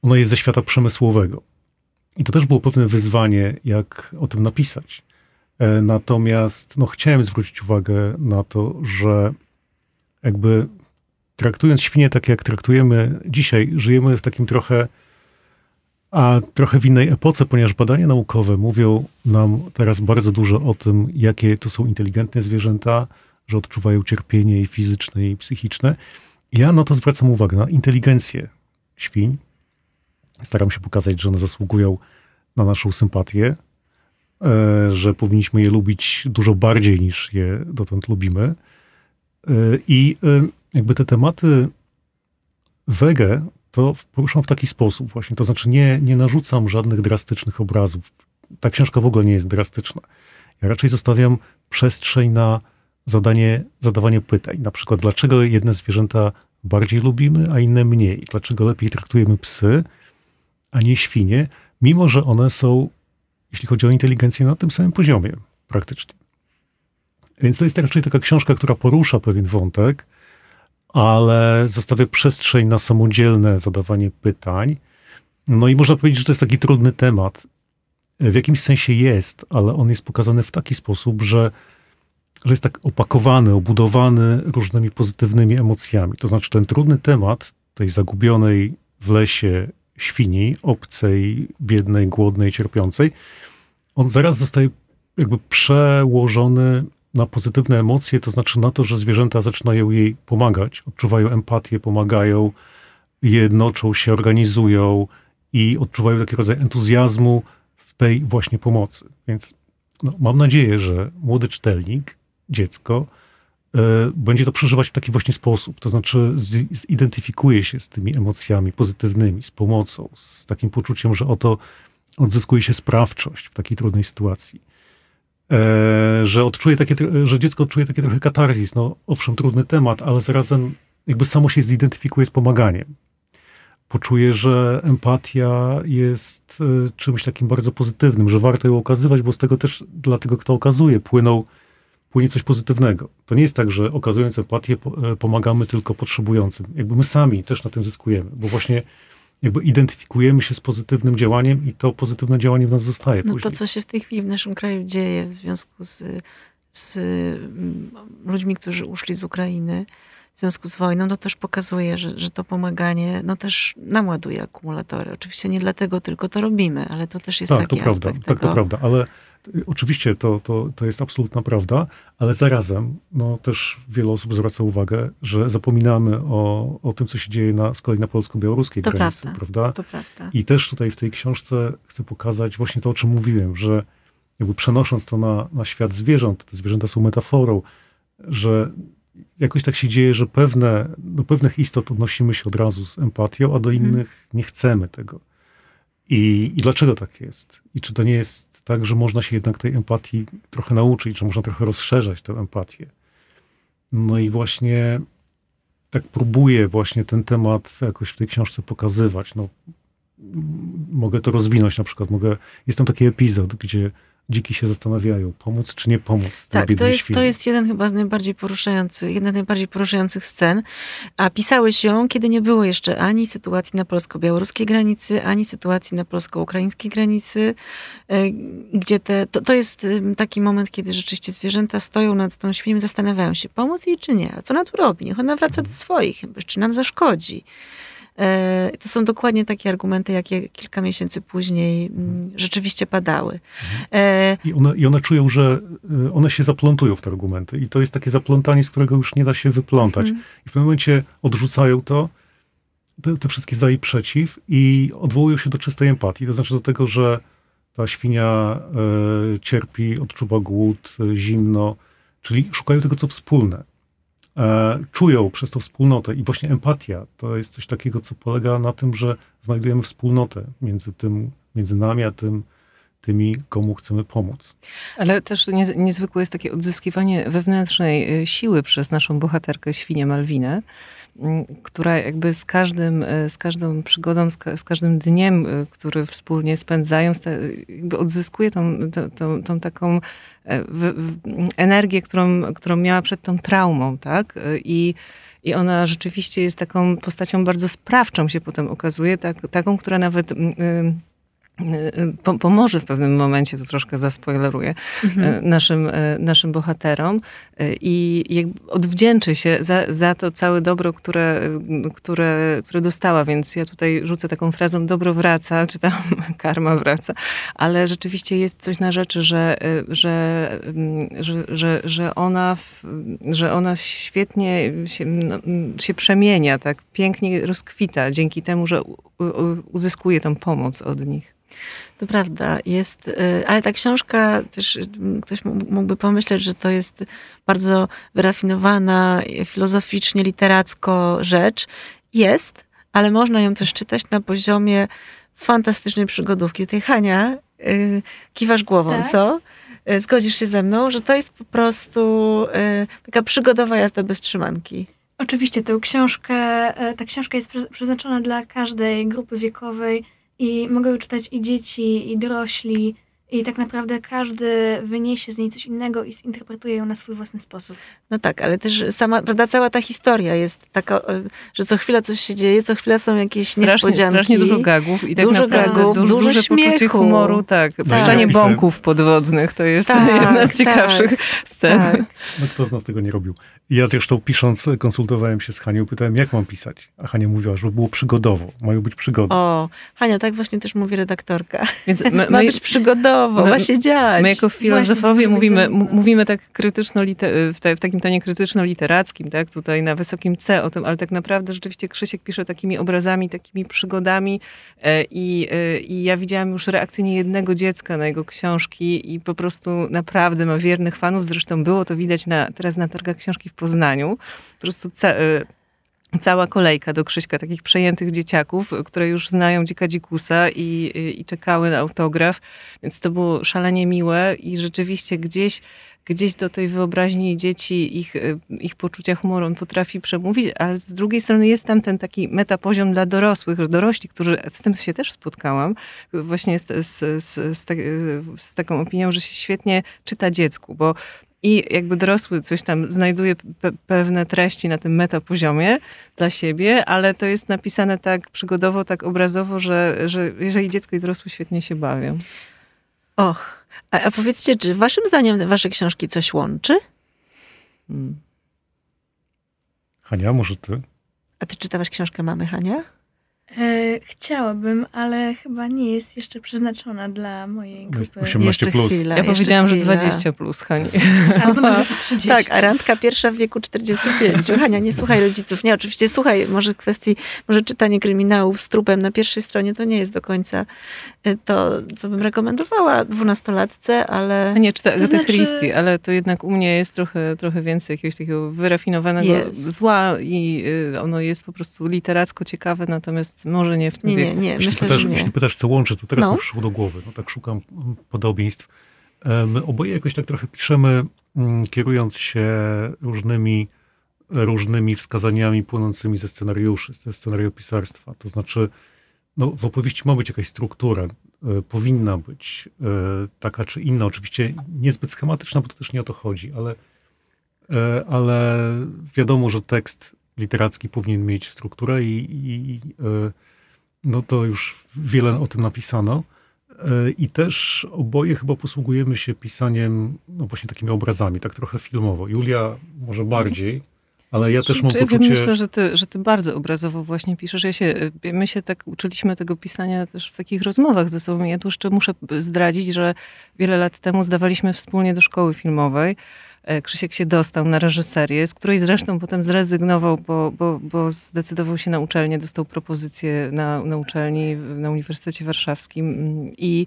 [SPEAKER 4] ono jest ze świata przemysłowego. I to też było pewne wyzwanie, jak o tym napisać. E, Natomiast no, chciałem zwrócić uwagę na to, że jakby traktując świnie tak, jak traktujemy dzisiaj, żyjemy w takim trochę, a trochę w innej epoce, ponieważ badania naukowe mówią nam teraz bardzo dużo o tym, jakie to są inteligentne zwierzęta, że odczuwają cierpienie i fizyczne, i psychiczne. Ja na to zwracam uwagę, na inteligencję świń. Staram się pokazać, że one zasługują na naszą sympatię, e, że powinniśmy je lubić dużo bardziej niż je dotąd lubimy. E, I e, jakby te tematy wege to poruszam w taki sposób właśnie. To znaczy nie, nie narzucam żadnych drastycznych obrazów. Ta książka w ogóle nie jest drastyczna. Ja raczej zostawiam przestrzeń na zadanie, zadawanie pytań. Na przykład, dlaczego jedne zwierzęta bardziej lubimy, a inne mniej? Dlaczego lepiej traktujemy psy, a nie świnie, mimo że one są, jeśli chodzi o inteligencję, na tym samym poziomie praktycznie. Więc to jest raczej taka książka, która porusza pewien wątek, ale zostawia przestrzeń na samodzielne zadawanie pytań. No i można powiedzieć, że to jest taki trudny temat. W jakimś sensie jest, ale on jest pokazany w taki sposób, że, że jest tak opakowany, obudowany różnymi pozytywnymi emocjami. To znaczy, ten trudny temat tej zagubionej w lesie świni, obcej, biednej, głodnej, cierpiącej, on zaraz zostaje jakby przełożony na pozytywne emocje, to znaczy na to, że zwierzęta zaczynają jej pomagać, odczuwają empatię, pomagają, jednoczą się, organizują i odczuwają taki rodzaj entuzjazmu w tej właśnie pomocy. Więc no, mam nadzieję, że młody czytelnik, dziecko, y, będzie to przeżywać w taki właśnie sposób. To znaczy z, zidentyfikuje się z tymi emocjami pozytywnymi, z pomocą, z takim poczuciem, że oto odzyskuje się sprawczość w takiej trudnej sytuacji E, że odczuje takie, że dziecko odczuje takie trochę katarzis. No, owszem, trudny temat, ale zarazem jakby samo się zidentyfikuje z pomaganiem. Poczuje, że empatia jest e, czymś takim bardzo pozytywnym, że warto ją okazywać, bo z tego też dla tego, kto okazuje, płyną, płynie coś pozytywnego. To nie jest tak, że okazując empatię, e, pomagamy tylko potrzebującym. Jakby my sami też na tym zyskujemy, bo właśnie jakby identyfikujemy się z pozytywnym działaniem i to pozytywne działanie w nas zostaje
[SPEAKER 2] No
[SPEAKER 4] później.
[SPEAKER 2] to, co się w tej chwili w naszym kraju dzieje w związku z, z mm, ludźmi, którzy uszli z Ukrainy, w związku z wojną, no też pokazuje, że, że to pomaganie no też nam ładuje akumulatory. Oczywiście nie dlatego tylko to robimy, ale to też jest
[SPEAKER 4] tak,
[SPEAKER 2] taki
[SPEAKER 4] to prawda,
[SPEAKER 2] aspekt
[SPEAKER 4] tak,
[SPEAKER 2] tego.
[SPEAKER 4] to prawda, ale oczywiście to, to, to jest absolutna prawda, ale zarazem no, też wiele osób zwraca uwagę, że zapominamy o, o tym, co się dzieje na, z kolei na polsko-białoruskiej
[SPEAKER 2] To
[SPEAKER 4] granicy,
[SPEAKER 2] prawda.
[SPEAKER 4] prawda?
[SPEAKER 2] To prawda.
[SPEAKER 4] I też tutaj w tej książce chcę pokazać właśnie to, o czym mówiłem, że jakby przenosząc to na, na świat zwierząt, te zwierzęta są metaforą, że jakoś tak się dzieje, że pewne, do pewnych istot odnosimy się od razu z empatią, a do
[SPEAKER 2] Mhm.
[SPEAKER 4] innych nie chcemy tego. I, I dlaczego tak jest? I czy to nie jest tak, że można się jednak tej empatii trochę nauczyć, że można trochę rozszerzać tę empatię? No i właśnie tak próbuję właśnie ten temat jakoś w tej książce pokazywać. No, mogę to rozwinąć na przykład. Mogę, jest tam taki epizod, gdzie dziki się zastanawiają, pomóc czy nie pomóc
[SPEAKER 2] Tak, to jest, to jest jeden chyba z najbardziej poruszających, jedna z najbardziej poruszających scen. A pisałeś ją, kiedy nie było jeszcze ani sytuacji na polsko-białoruskiej granicy, ani sytuacji na polsko-ukraińskiej granicy, e, gdzie te, to, to jest taki moment, kiedy rzeczywiście zwierzęta stoją nad tą świnią i zastanawiają się, pomóc jej czy nie, a co ona tu robi, niech ona wraca do swoich, czy nam zaszkodzi. E, To są dokładnie takie argumenty, jakie kilka miesięcy później mm, rzeczywiście padały. E,
[SPEAKER 4] I one, I one czują, że y, one się zaplątują w te argumenty. I to jest takie zaplątanie, z którego już nie da się wyplątać.
[SPEAKER 2] Mhm.
[SPEAKER 4] I w pewnym momencie odrzucają to, te, te wszystkie za i przeciw i odwołują się do czystej empatii. To znaczy do tego, że ta świnia e, cierpi, odczuwa głód, e, zimno, czyli szukają tego, co wspólne. E, czują przez tą wspólnotę i właśnie empatia to jest coś takiego, co polega na tym, że znajdujemy wspólnotę między tym, między nami, a tym, tymi, komu chcemy pomóc.
[SPEAKER 3] Ale też nie, niezwykłe jest takie odzyskiwanie wewnętrznej y, siły przez naszą bohaterkę, świnię Malwinę, która jakby z każdym, y, z każdą przygodą, z, ka- z każdym dniem, y, który wspólnie spędzają, jakby odzyskuje tą, tą, tą, tą taką e, w, w, energię, którą, którą miała przed tą traumą, tak? I i ona rzeczywiście jest taką postacią bardzo sprawczą się potem okazuje, tak, taką, która nawet pomoże w pewnym momencie, to troszkę zaspoileruję, e, naszym, e, naszym bohaterom. I odwdzięczy się za, za to całe dobro, które, które, które dostała, więc ja tutaj rzucę taką frazą dobro wraca, czy tam karma wraca, ale rzeczywiście jest coś na rzeczy, że, że, mm, że, że, że, ona, że ona świetnie się, no, mm, się przemienia, tak pięknie rozkwita dzięki temu, że uzyskuje tą pomoc od nich.
[SPEAKER 2] To prawda, jest, y, ale ta książka też ktoś mógł- mógłby pomyśleć, że to jest bardzo wyrafinowana, y, filozoficznie, literacko rzecz. Jest, ale można ją też czytać na poziomie fantastycznej przygodówki. Tutaj Hania, y, kiwasz głową,
[SPEAKER 5] Tak.
[SPEAKER 2] co? zgodzisz się ze mną, że to jest po prostu taka przygodowa jazda bez trzymanki.
[SPEAKER 5] Oczywiście tę książkę, ta książka jest prze- przeznaczona dla każdej grupy wiekowej i mogą czytać i dzieci, i dorośli. I tak naprawdę każdy wyniesie z niej coś innego i zinterpretuje ją na swój własny sposób.
[SPEAKER 2] No tak, ale też sama, prawda, cała ta historia jest taka, e, że co chwila coś się dzieje, co chwila są jakieś
[SPEAKER 3] Strasznie,
[SPEAKER 2] niespodzianki.
[SPEAKER 3] strasznie dużo gagów i tak
[SPEAKER 2] Dużo
[SPEAKER 3] naprawdę
[SPEAKER 2] gagów, dużo
[SPEAKER 3] duże poczucie
[SPEAKER 2] śmiechu.
[SPEAKER 3] humoru, tak.
[SPEAKER 4] No
[SPEAKER 3] Puszczanie
[SPEAKER 4] napisy-
[SPEAKER 3] bąków podwodnych to jest
[SPEAKER 2] Tak,
[SPEAKER 3] jedna z
[SPEAKER 2] tak.
[SPEAKER 3] ciekawszych scen.
[SPEAKER 2] Tak.
[SPEAKER 4] No kto z nas tego nie robił? Ja zresztą pisząc, konsultowałem się z Hanią, pytałem, jak mam pisać? A Hania mówiła, żeby było przygodowo, mają być przygody.
[SPEAKER 2] O, Hania, tak właśnie też mówi redaktorka.
[SPEAKER 3] Więc
[SPEAKER 2] Ma
[SPEAKER 3] my,
[SPEAKER 2] być przygodowo, ma się dziać.
[SPEAKER 3] my jako filozofowie mówimy, mówimy tak krytyczno, w, te, w takim tonie krytyczno-literackim, tak, tutaj na wysokim C o tym, ale tak naprawdę rzeczywiście Krzysiek pisze takimi obrazami, takimi przygodami e, i, e, i ja widziałam już reakcję niejednego dziecka na jego książki i po prostu naprawdę ma wiernych fanów, zresztą było to widać na, teraz na targach książki w Poznaniu, po prostu e, cała kolejka do Krzyśka takich przejętych dzieciaków, które już znają Dzika Dzikusa i, i, czekały na autograf, więc to było szalenie miłe i rzeczywiście gdzieś, gdzieś do tej wyobraźni dzieci, ich, y, ich poczucia humoru on potrafi przemówić, ale z drugiej strony jest tam ten taki metapoziom dla dorosłych, dorośli, którzy, z tym się też spotkałam, właśnie z, z, z, z, tak, z taką opinią, że się świetnie czyta dziecku, bo i jakby dorosły coś tam znajduje pe- pewne treści na tym metapoziomie dla siebie, ale to jest napisane tak przygodowo, tak obrazowo, że, że jeżeli dziecko i dorosły świetnie się bawią.
[SPEAKER 2] Och, a, a powiedzcie, czy waszym zdaniem wasze książki coś łączy?
[SPEAKER 3] Mm.
[SPEAKER 4] Hania, może ty?
[SPEAKER 2] A ty czytałaś książkę mamy, Hania?
[SPEAKER 5] E, chciałabym, ale chyba nie jest jeszcze przeznaczona dla mojej
[SPEAKER 4] Jest
[SPEAKER 5] grupy.
[SPEAKER 4] 18
[SPEAKER 2] Jeszcze
[SPEAKER 4] plus.
[SPEAKER 2] chwila.
[SPEAKER 3] Ja powiedziałam, że
[SPEAKER 2] chwila.
[SPEAKER 3] 20 plus, Hani.
[SPEAKER 5] Albo nawet 30.
[SPEAKER 2] Tak, a randka pierwsza w wieku 45. Hania, nie słuchaj rodziców. Nie, oczywiście słuchaj, może kwestii, może czytanie kryminałów z trupem na pierwszej stronie to nie jest do końca y, to, co bym rekomendowała dwunastolatce, ale
[SPEAKER 3] A nie, czyta Agatha
[SPEAKER 5] znaczy-
[SPEAKER 3] Christie, ale to jednak u mnie jest trochę, trochę więcej jakiegoś takiego wyrafinowanego
[SPEAKER 2] Jest.
[SPEAKER 3] zła i y, ono jest po prostu literacko ciekawe, natomiast może nie w tym
[SPEAKER 2] nie, nie,
[SPEAKER 3] wieku.
[SPEAKER 2] nie,
[SPEAKER 4] Jeśli
[SPEAKER 2] myślę,
[SPEAKER 4] pytasz,
[SPEAKER 2] że nie.
[SPEAKER 4] jeśli pytasz, co łączy, to teraz
[SPEAKER 2] No.
[SPEAKER 4] mi przyszło do głowy. No tak szukam podobieństw. My oboje jakoś tak trochę piszemy, mm, kierując się różnymi, różnymi wskazaniami płynącymi ze scenariuszy, ze scenariopisarstwa. To znaczy, no, w opowieści ma być jakaś struktura, e, powinna być e, taka czy inna. Oczywiście niezbyt schematyczna, bo to też nie o to chodzi, ale, e, ale wiadomo, że tekst literacki powinien mieć strukturę i, i e, no to już wiele o tym napisano. E, I też oboje chyba posługujemy się pisaniem, no właśnie takimi obrazami, tak trochę filmowo. Julia może bardziej, ale ja też mam
[SPEAKER 3] Czy ja
[SPEAKER 4] poczucie...
[SPEAKER 3] Myślę, że ty, że ty bardzo obrazowo właśnie piszesz. Ja się, y, my się tak uczyliśmy tego pisania też w takich rozmowach ze sobą. Ja tu jeszcze muszę zdradzić, że wiele lat temu zdawaliśmy wspólnie do szkoły filmowej. E, Krzysiek się dostał na reżyserię, z której zresztą potem zrezygnował, bo, bo, bo zdecydował się na uczelnię, dostał propozycję na, na uczelni na Uniwersytecie Warszawskim mm, i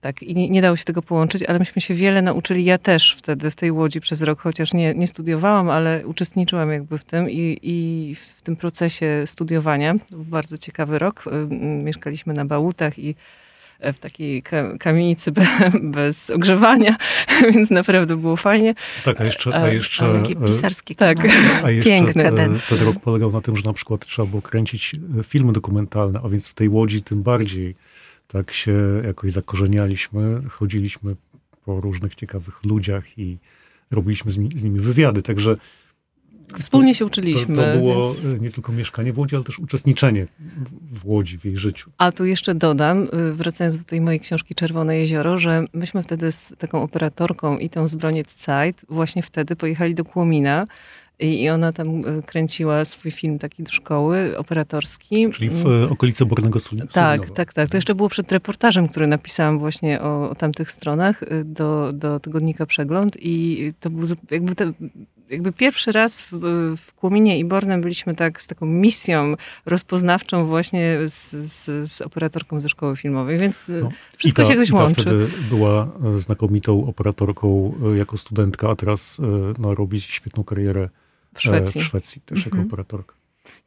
[SPEAKER 3] tak, i nie, nie dało się tego połączyć, ale myśmy się wiele nauczyli. Ja też wtedy w tej Łodzi przez rok, chociaż nie, nie studiowałam, ale uczestniczyłam jakby w tym i, i w, tym procesie studiowania. Był bardzo ciekawy rok. Ym, Mieszkaliśmy na Bałutach i w takiej ka- kamienicy be, bez ogrzewania, więc naprawdę było fajnie.
[SPEAKER 4] Tak, a jeszcze... A
[SPEAKER 3] Ale
[SPEAKER 4] jeszcze
[SPEAKER 2] Ale takie
[SPEAKER 4] e,
[SPEAKER 2] pisarskie
[SPEAKER 3] tak.
[SPEAKER 4] A jeszcze
[SPEAKER 3] Piękne.
[SPEAKER 4] e, ten rok polegał na tym, że na przykład trzeba było kręcić e, filmy dokumentalne, a więc w tej łodzi tym bardziej tak się jakoś zakorzenialiśmy, chodziliśmy po różnych ciekawych ludziach i robiliśmy z, ni- z nimi wywiady, także
[SPEAKER 3] Wspólnie się
[SPEAKER 4] to,
[SPEAKER 3] uczyliśmy.
[SPEAKER 4] to było
[SPEAKER 3] więc...
[SPEAKER 4] nie tylko mieszkanie w Łodzi, ale też uczestniczenie w- Łodzi, w jej życiu.
[SPEAKER 3] A tu jeszcze dodam, y, wracając do tej mojej książki Czerwone Jezioro, że myśmy wtedy z taką operatorką i tą z Broniec Zeit właśnie wtedy pojechali do Kłomina i, ona tam y, kręciła swój film taki do szkoły operatorski.
[SPEAKER 4] Czyli w e, okolicy Bornego Sul-
[SPEAKER 3] Tak,
[SPEAKER 4] Sulinowa.
[SPEAKER 3] tak, tak. To jeszcze było przed reportażem, który napisałam właśnie o, o tamtych stronach y, do, do tygodnika Przegląd i to był jakby, te, jakby pierwszy raz w, w Kłominie i Bornem byliśmy tak z taką misją rozpoznawczą właśnie z, z, z operatorką ze szkoły filmowej, więc y,
[SPEAKER 4] No.
[SPEAKER 3] wszystko
[SPEAKER 4] Ita,
[SPEAKER 3] się jakoś łączy.
[SPEAKER 4] wtedy była e, znakomitą operatorką e, jako studentka, a teraz e, no, robi świetną kariererę
[SPEAKER 3] W Szwecji.
[SPEAKER 4] E, w Szwecji też jako
[SPEAKER 2] Mhm.
[SPEAKER 4] operatorka.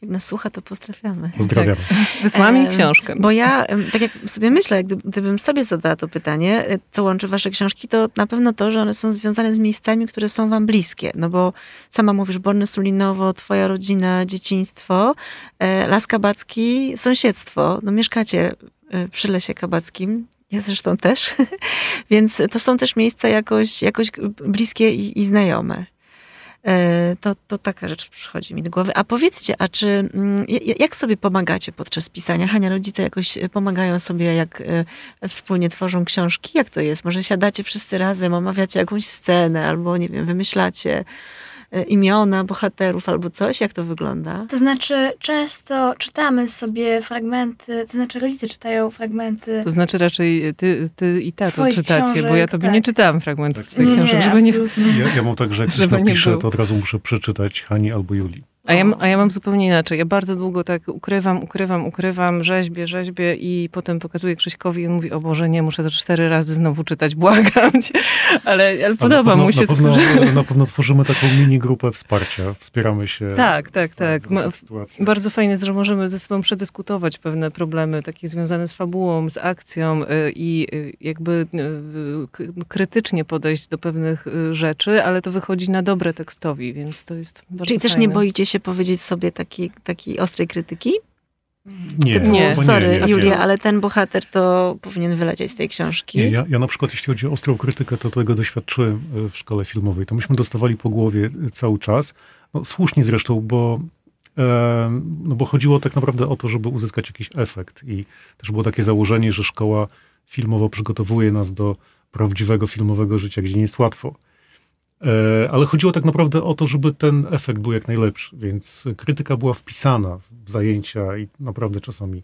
[SPEAKER 2] Jak nas słucha, to pozdrawiamy.
[SPEAKER 4] Pozdrawiam.
[SPEAKER 3] Wysłała mi
[SPEAKER 2] Em,
[SPEAKER 3] książkę.
[SPEAKER 2] Bo ja, tak jak sobie myślę, gdybym sobie zadała to pytanie, e, co łączy wasze książki, to na pewno to, że one są związane z miejscami, które są wam bliskie. No bo sama mówisz Borny Sulinowo, twoja rodzina, dzieciństwo, e, Las Kabacki, sąsiedztwo. No mieszkacie e, przy Lesie Kabackim. Ja zresztą też. Więc to są też miejsca jakoś, jakoś bliskie i, i znajome. E, To, to taka rzecz przychodzi mi do głowy. A powiedzcie, a czy mm, ja- jak sobie pomagacie podczas pisania? Hania, rodzice jakoś e, pomagają sobie, jak e, wspólnie tworzą książki? Jak to jest? Może siadacie wszyscy razem, omawiacie jakąś scenę, albo nie wiem, wymyślacie imiona bohaterów, albo coś? Jak to wygląda?
[SPEAKER 5] To znaczy, często czytamy sobie fragmenty, to znaczy rodzice czytają fragmenty.
[SPEAKER 3] To znaczy raczej ty, ty i tato czytacie, bo ja
[SPEAKER 5] książek,
[SPEAKER 3] tobie
[SPEAKER 5] tak.
[SPEAKER 3] nie czytałam fragmentów
[SPEAKER 4] Tak.
[SPEAKER 3] swoich
[SPEAKER 5] nie,
[SPEAKER 3] książek,
[SPEAKER 5] nie,
[SPEAKER 3] żeby nie...
[SPEAKER 4] Ja, ja mam tak, że jak coś napiszę, to od razu muszę przeczytać Hani albo Julii.
[SPEAKER 3] A ja, a ja mam zupełnie inaczej. Ja bardzo długo tak ukrywam, ukrywam, ukrywam, rzeźbię, rzeźbię i potem pokazuję Krzyśkowi i on mówi, o Boże, nie, muszę to cztery razy znowu czytać, błagam cię. Ale, ale podoba
[SPEAKER 4] pewno,
[SPEAKER 3] mu się
[SPEAKER 4] Na
[SPEAKER 3] to,
[SPEAKER 4] pewno,
[SPEAKER 3] że...
[SPEAKER 4] na pewno tworzymy taką mini grupę wsparcia. Wspieramy się.
[SPEAKER 3] Tak, tak, tak.
[SPEAKER 4] w
[SPEAKER 3] Ma, bardzo fajne jest, że możemy ze sobą przedyskutować pewne problemy, takie związane z fabułą, z akcją y, i y, jakby y, krytycznie podejść do pewnych rzeczy, ale to wychodzi na dobre tekstowi, więc to jest bardzo
[SPEAKER 2] Czyli też
[SPEAKER 3] fajne.
[SPEAKER 2] nie boicie się powiedzieć sobie takiej taki ostrej krytyki?
[SPEAKER 4] Nie,
[SPEAKER 2] Typu,
[SPEAKER 3] Nie.
[SPEAKER 2] sorry,
[SPEAKER 4] nie, nie,
[SPEAKER 2] Julia, ale ten bohater to powinien wylecieć z tej książki.
[SPEAKER 4] Nie, ja, ja na przykład, jeśli chodzi o ostrą krytykę, to tego doświadczyłem e, w szkole filmowej. To myśmy dostawali po głowie e, cały czas. No, słusznie zresztą, bo, e, no bo chodziło tak naprawdę o to, żeby uzyskać jakiś efekt. I też było takie założenie, że szkoła filmowa przygotowuje nas do prawdziwego filmowego życia, gdzie nie jest łatwo. E, Ale chodziło tak naprawdę o to, żeby ten efekt był jak najlepszy, więc krytyka była wpisana w zajęcia i naprawdę czasami,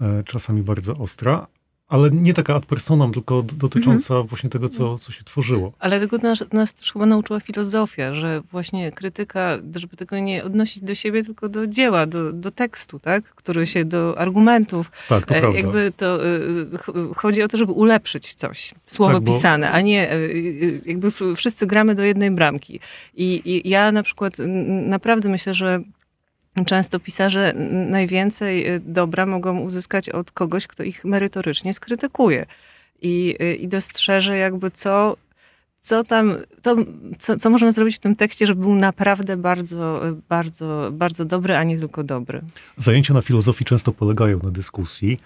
[SPEAKER 4] e, czasami bardzo ostra, ale nie taka ad personam, tylko dotycząca właśnie tego, co, co się tworzyło.
[SPEAKER 3] Ale tego nas, nas też chyba nauczyła filozofia, że właśnie krytyka, żeby tego nie odnosić do siebie, tylko do dzieła, do, do tekstu, tak? Który się, do argumentów.
[SPEAKER 4] Tak, to
[SPEAKER 3] E,
[SPEAKER 4] prawda.
[SPEAKER 3] Jakby to e, ch- chodzi o to, żeby ulepszyć coś, słowo
[SPEAKER 4] Tak, bo-
[SPEAKER 3] pisane, a nie e, jakby wszyscy gramy do jednej bramki. I, i ja na przykład naprawdę myślę, że Często pisarze najwięcej e, dobra mogą uzyskać od kogoś, kto ich merytorycznie skrytykuje i, e, i dostrzeże jakby co, co tam, to, co, co można zrobić w tym tekście, żeby był naprawdę bardzo, bardzo, bardzo dobry, a nie tylko dobry.
[SPEAKER 4] Zajęcia na filozofii często polegają na dyskusji,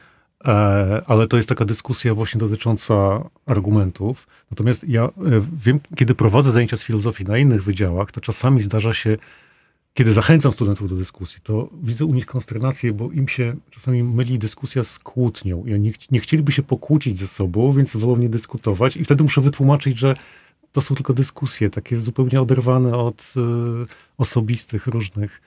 [SPEAKER 4] e, ale to jest taka dyskusja właśnie dotycząca argumentów. Natomiast ja e, wiem, kiedy prowadzę zajęcia z filozofii na innych wydziałach, to czasami zdarza się, kiedy zachęcam studentów do dyskusji, to widzę u nich konsternację, bo im się czasami myli dyskusja z kłótnią i oni nie chcieliby się pokłócić ze sobą, więc wolą nie dyskutować i wtedy muszę wytłumaczyć, że to są tylko dyskusje, takie zupełnie oderwane od e, osobistych różnych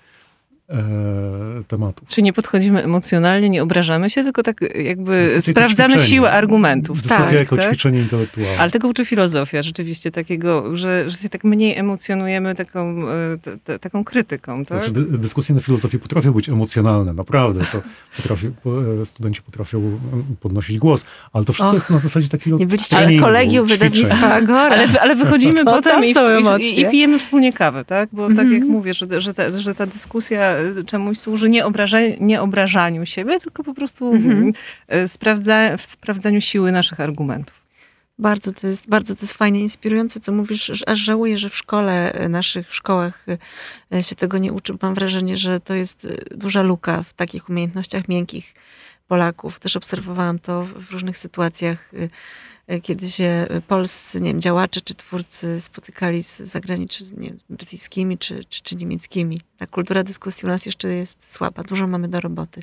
[SPEAKER 4] tematów.
[SPEAKER 3] Czy nie podchodzimy emocjonalnie, nie obrażamy się, tylko tak jakby sprawdzamy siłę argumentów.
[SPEAKER 4] Dyskusja
[SPEAKER 3] tak,
[SPEAKER 4] jako
[SPEAKER 3] tak?
[SPEAKER 4] ćwiczenie intelektualne.
[SPEAKER 3] Ale tego uczy filozofia rzeczywiście, takiego, że, że się tak mniej emocjonujemy taką, e, t, t, taką krytyką, tak?
[SPEAKER 4] Znaczy, dy- dyskusje na filozofii potrafią być emocjonalne, naprawdę. To potrafi, po- e, studenci potrafią em, podnosić głos, ale to wszystko
[SPEAKER 2] Och,
[SPEAKER 4] jest na zasadzie takiego
[SPEAKER 2] Nie byliście
[SPEAKER 4] treningu,
[SPEAKER 2] kolegium wydawnictwa Agora.
[SPEAKER 3] Ale, ale wychodzimy
[SPEAKER 2] To
[SPEAKER 3] potem i, i, i, pijemy wspólnie kawę, tak? Bo tak
[SPEAKER 2] Mhm.
[SPEAKER 3] jak mówię, że, że, ta, że ta dyskusja czemuś służy nie, obraża, nie obrażaniu siebie, tylko po prostu
[SPEAKER 2] Mhm.
[SPEAKER 3] y, sprawdza, w sprawdzaniu siły naszych argumentów.
[SPEAKER 2] Bardzo to jest, bardzo to jest fajnie inspirujące, co mówisz, aż żałuję, że w szkole, e, naszych szkołach e, się tego nie uczy. Mam wrażenie, że to jest e, duża luka w takich umiejętnościach miękkich Polaków. Też obserwowałam to w różnych sytuacjach, e, e, kiedy się polscy, nie wiem, działacze czy twórcy spotykali z zagranicznymi, brytyjskimi czy, czy, czy niemieckimi. Ta kultura dyskusji u nas jeszcze jest słaba. Dużo mamy do roboty.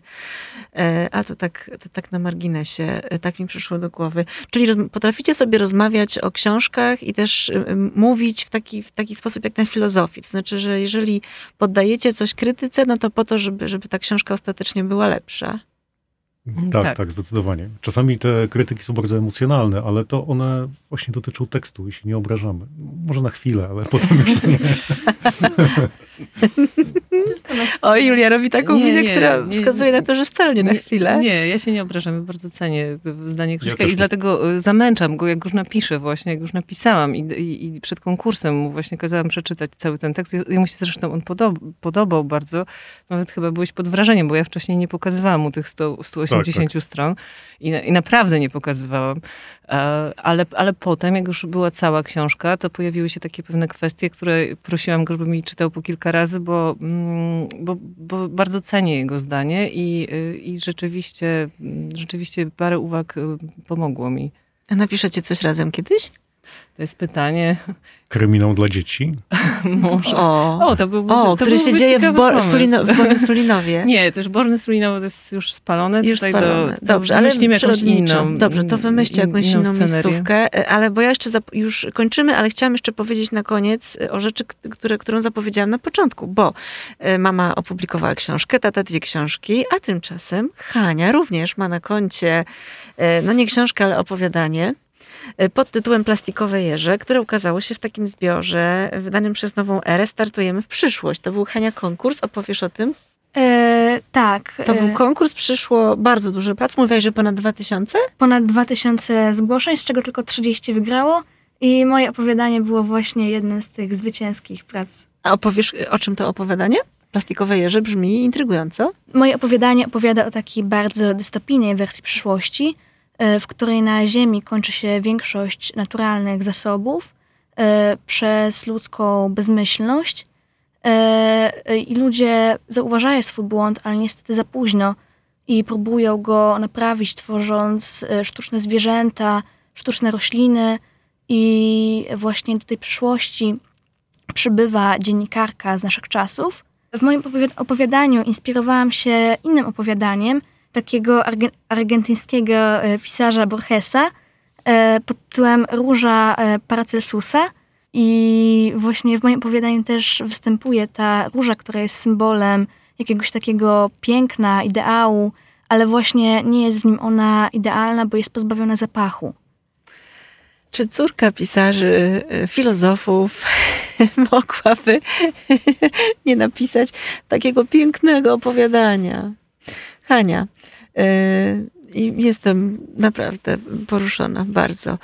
[SPEAKER 2] Ale to tak, to tak na marginesie, e, tak mi przyszło do głowy. Czyli potraficie sobie rozmawiać o książkach i też y, y, mówić w taki, w taki sposób jak na filozofii. To znaczy, że jeżeli poddajecie coś krytyce, no to po to, żeby, żeby ta książka ostatecznie była lepsza.
[SPEAKER 4] Tak,
[SPEAKER 3] Tak.
[SPEAKER 4] tak, zdecydowanie. Czasami te krytyki są bardzo emocjonalne, ale to one właśnie dotyczą tekstu i się nie obrażamy. Może na chwilę, ale potem już nie.
[SPEAKER 2] O, Julia robi taką
[SPEAKER 3] Nie,
[SPEAKER 2] minę,
[SPEAKER 3] nie,
[SPEAKER 2] która
[SPEAKER 3] nie,
[SPEAKER 2] wskazuje
[SPEAKER 3] nie.
[SPEAKER 2] na to, że wcale nie na chwilę.
[SPEAKER 3] Nie, ja się nie obrażam, ja bardzo cenię to zdanie Krzyśka
[SPEAKER 4] też
[SPEAKER 3] i
[SPEAKER 4] nie.
[SPEAKER 3] dlatego y, zamęczam go, jak już napiszę właśnie, jak już napisałam i, i, i przed konkursem mu właśnie kazałam przeczytać cały ten tekst. Jemu się zresztą on podob, podobał bardzo. Nawet chyba byłeś pod wrażeniem, bo ja wcześniej nie pokazywałam mu tych 100, 180 stron i, i naprawdę nie pokazywałam. E, Ale, ale potem, jak już była cała książka, to pojawiły się takie pewne kwestie, które prosiłam go, żeby mi czytał po kilka razy, bo, mm, bo, bo bardzo cenię jego zdanie i, y, i rzeczywiście, mm, rzeczywiście parę uwag y, pomogło mi.
[SPEAKER 2] A napiszecie coś razem kiedyś?
[SPEAKER 3] To jest pytanie.
[SPEAKER 4] Kryminał dla dzieci.
[SPEAKER 3] Może.
[SPEAKER 2] O,
[SPEAKER 3] O, to byłby,
[SPEAKER 2] o
[SPEAKER 3] to
[SPEAKER 2] który się dzieje w,
[SPEAKER 3] ciekawy
[SPEAKER 2] Bo-
[SPEAKER 3] pomysł.
[SPEAKER 2] Sulino, w Bornym Sulinowie.
[SPEAKER 3] Nie, to już Borny Sulinowo to jest już spalone.
[SPEAKER 2] Już
[SPEAKER 3] Tutaj
[SPEAKER 2] spalone.
[SPEAKER 3] To
[SPEAKER 2] Dobrze, ale przyrodniczo.
[SPEAKER 3] inną.
[SPEAKER 2] Dobrze, to wymyślcie jakąś inną,
[SPEAKER 3] scenerię.
[SPEAKER 2] miejscówkę. E, Ale bo ja jeszcze już kończymy, ale chciałam jeszcze powiedzieć na koniec e, o rzeczy, które, którą zapowiedziałam na początku, bo e, mama opublikowała książkę, tata dwie książki, a tymczasem Hania również ma na koncie, no nie książkę, ale opowiadanie pod tytułem Plastikowe jeże, które ukazało się w takim zbiorze wydanym przez Nową Erę. Startujemy w przyszłość. To był Hania konkurs, opowiesz o tym?
[SPEAKER 5] E, tak.
[SPEAKER 2] To
[SPEAKER 5] e,
[SPEAKER 2] był konkurs, przyszło bardzo dużo prac. Mówiłaś, że ponad 2000?
[SPEAKER 5] ponad 2000 zgłoszeń, z czego tylko 30 wygrało. I moje opowiadanie było właśnie jednym z tych zwycięskich prac.
[SPEAKER 2] A opowiesz, o czym to opowiadanie? Plastikowe jeże brzmi intrygująco.
[SPEAKER 5] Moje opowiadanie opowiada o takiej bardzo dystopijnej wersji przyszłości, e, w której na Ziemi kończy się większość naturalnych zasobów e, przez ludzką bezmyślność e, e, i ludzie zauważają swój błąd, ale niestety za późno i próbują go naprawić, tworząc e, sztuczne zwierzęta, sztuczne rośliny i właśnie do tej przyszłości przybywa dziennikarka z naszych czasów. W moim opowiad- opowiadaniu inspirowałam się innym opowiadaniem takiego arge- argentyńskiego e, pisarza Borgesa e, pod tytułem Róża e, Paracelsusa. I właśnie w moim opowiadaniu też występuje ta róża, która jest symbolem jakiegoś takiego piękna, ideału, ale właśnie nie jest w nim ona idealna, bo jest pozbawiona zapachu.
[SPEAKER 2] Czy córka pisarzy, filozofów mogłaby nie napisać takiego pięknego opowiadania? Hania, i jestem naprawdę poruszona bardzo.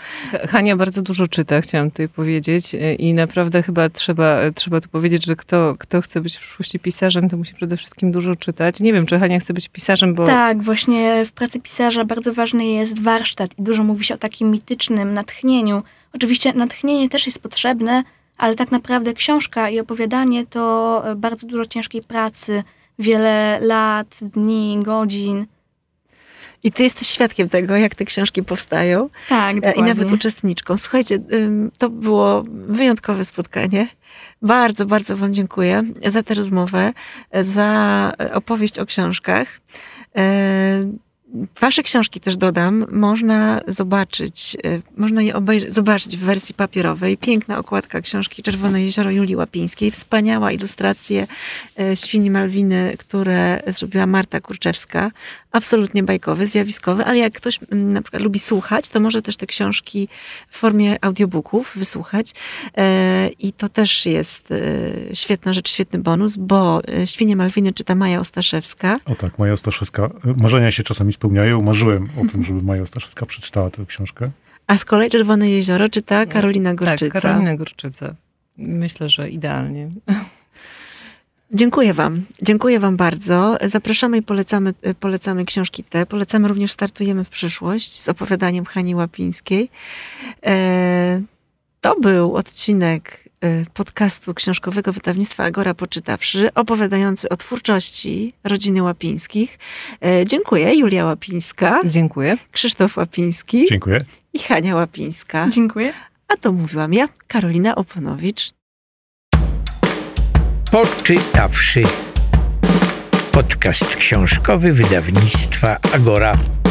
[SPEAKER 3] Hania bardzo dużo czyta, chciałam tutaj powiedzieć e, i naprawdę chyba trzeba, trzeba tu powiedzieć, że kto, kto chce być w przyszłości pisarzem, to musi przede wszystkim dużo czytać. Nie wiem, czy Hania chce być pisarzem, bo
[SPEAKER 5] Tak, właśnie w pracy pisarza bardzo ważny jest warsztat i dużo mówi się o takim mitycznym natchnieniu. Oczywiście natchnienie też jest potrzebne, ale tak naprawdę książka i opowiadanie to bardzo dużo ciężkiej pracy, wiele lat, dni, godzin.
[SPEAKER 2] I ty jesteś świadkiem tego, jak te książki powstają.
[SPEAKER 5] Tak,
[SPEAKER 2] E,
[SPEAKER 5] dokładnie.
[SPEAKER 2] I nawet uczestniczką. Słuchajcie, to było wyjątkowe spotkanie. Bardzo, bardzo Wam dziękuję za tę rozmowę, za opowieść o książkach. E, Wasze książki też dodam, można zobaczyć, e, można je zobaczyć w wersji papierowej. Piękna okładka książki Czerwone Jezioro Julii Łapińskiej, wspaniała ilustracje e, Świni Malwiny, które zrobiła Marta Kurczewska. Absolutnie bajkowy, zjawiskowy, ale jak ktoś mm, na przykład lubi słuchać, to może też te książki w formie audiobooków wysłuchać. E, I to też jest e, świetna rzecz, świetny bonus, bo e, Świnie Malwiny czyta Maja Ostaszewska.
[SPEAKER 4] O tak, Maja Staszewska. Marzenia się czasami spełniają. Marzyłem o tym, żeby Maja Staszewska przeczytała tę książkę.
[SPEAKER 2] A z kolei Czerwone Jezioro czyta Karolina Górczyca.
[SPEAKER 3] tak, Karolina Górczyca. Myślę, że idealnie.
[SPEAKER 2] Dziękuję Wam. Dziękuję Wam bardzo. Zapraszamy i polecamy, polecamy książki te. Polecamy również Startujemy w przyszłość z opowiadaniem Hani Łapińskiej. E, to był odcinek e, podcastu książkowego wydawnictwa Agora Poczytawszy, opowiadający o twórczości rodziny Łapińskich. E, dziękuję. Julia Łapińska,
[SPEAKER 3] Dziękuję.
[SPEAKER 2] Krzysztof Łapiński
[SPEAKER 4] Dziękuję.
[SPEAKER 2] i Hania Łapińska.
[SPEAKER 5] Dziękuję.
[SPEAKER 2] A to mówiłam ja, Karolina Oponowicz.
[SPEAKER 1] Poczytawszy. Podcast książkowy wydawnictwa Agora.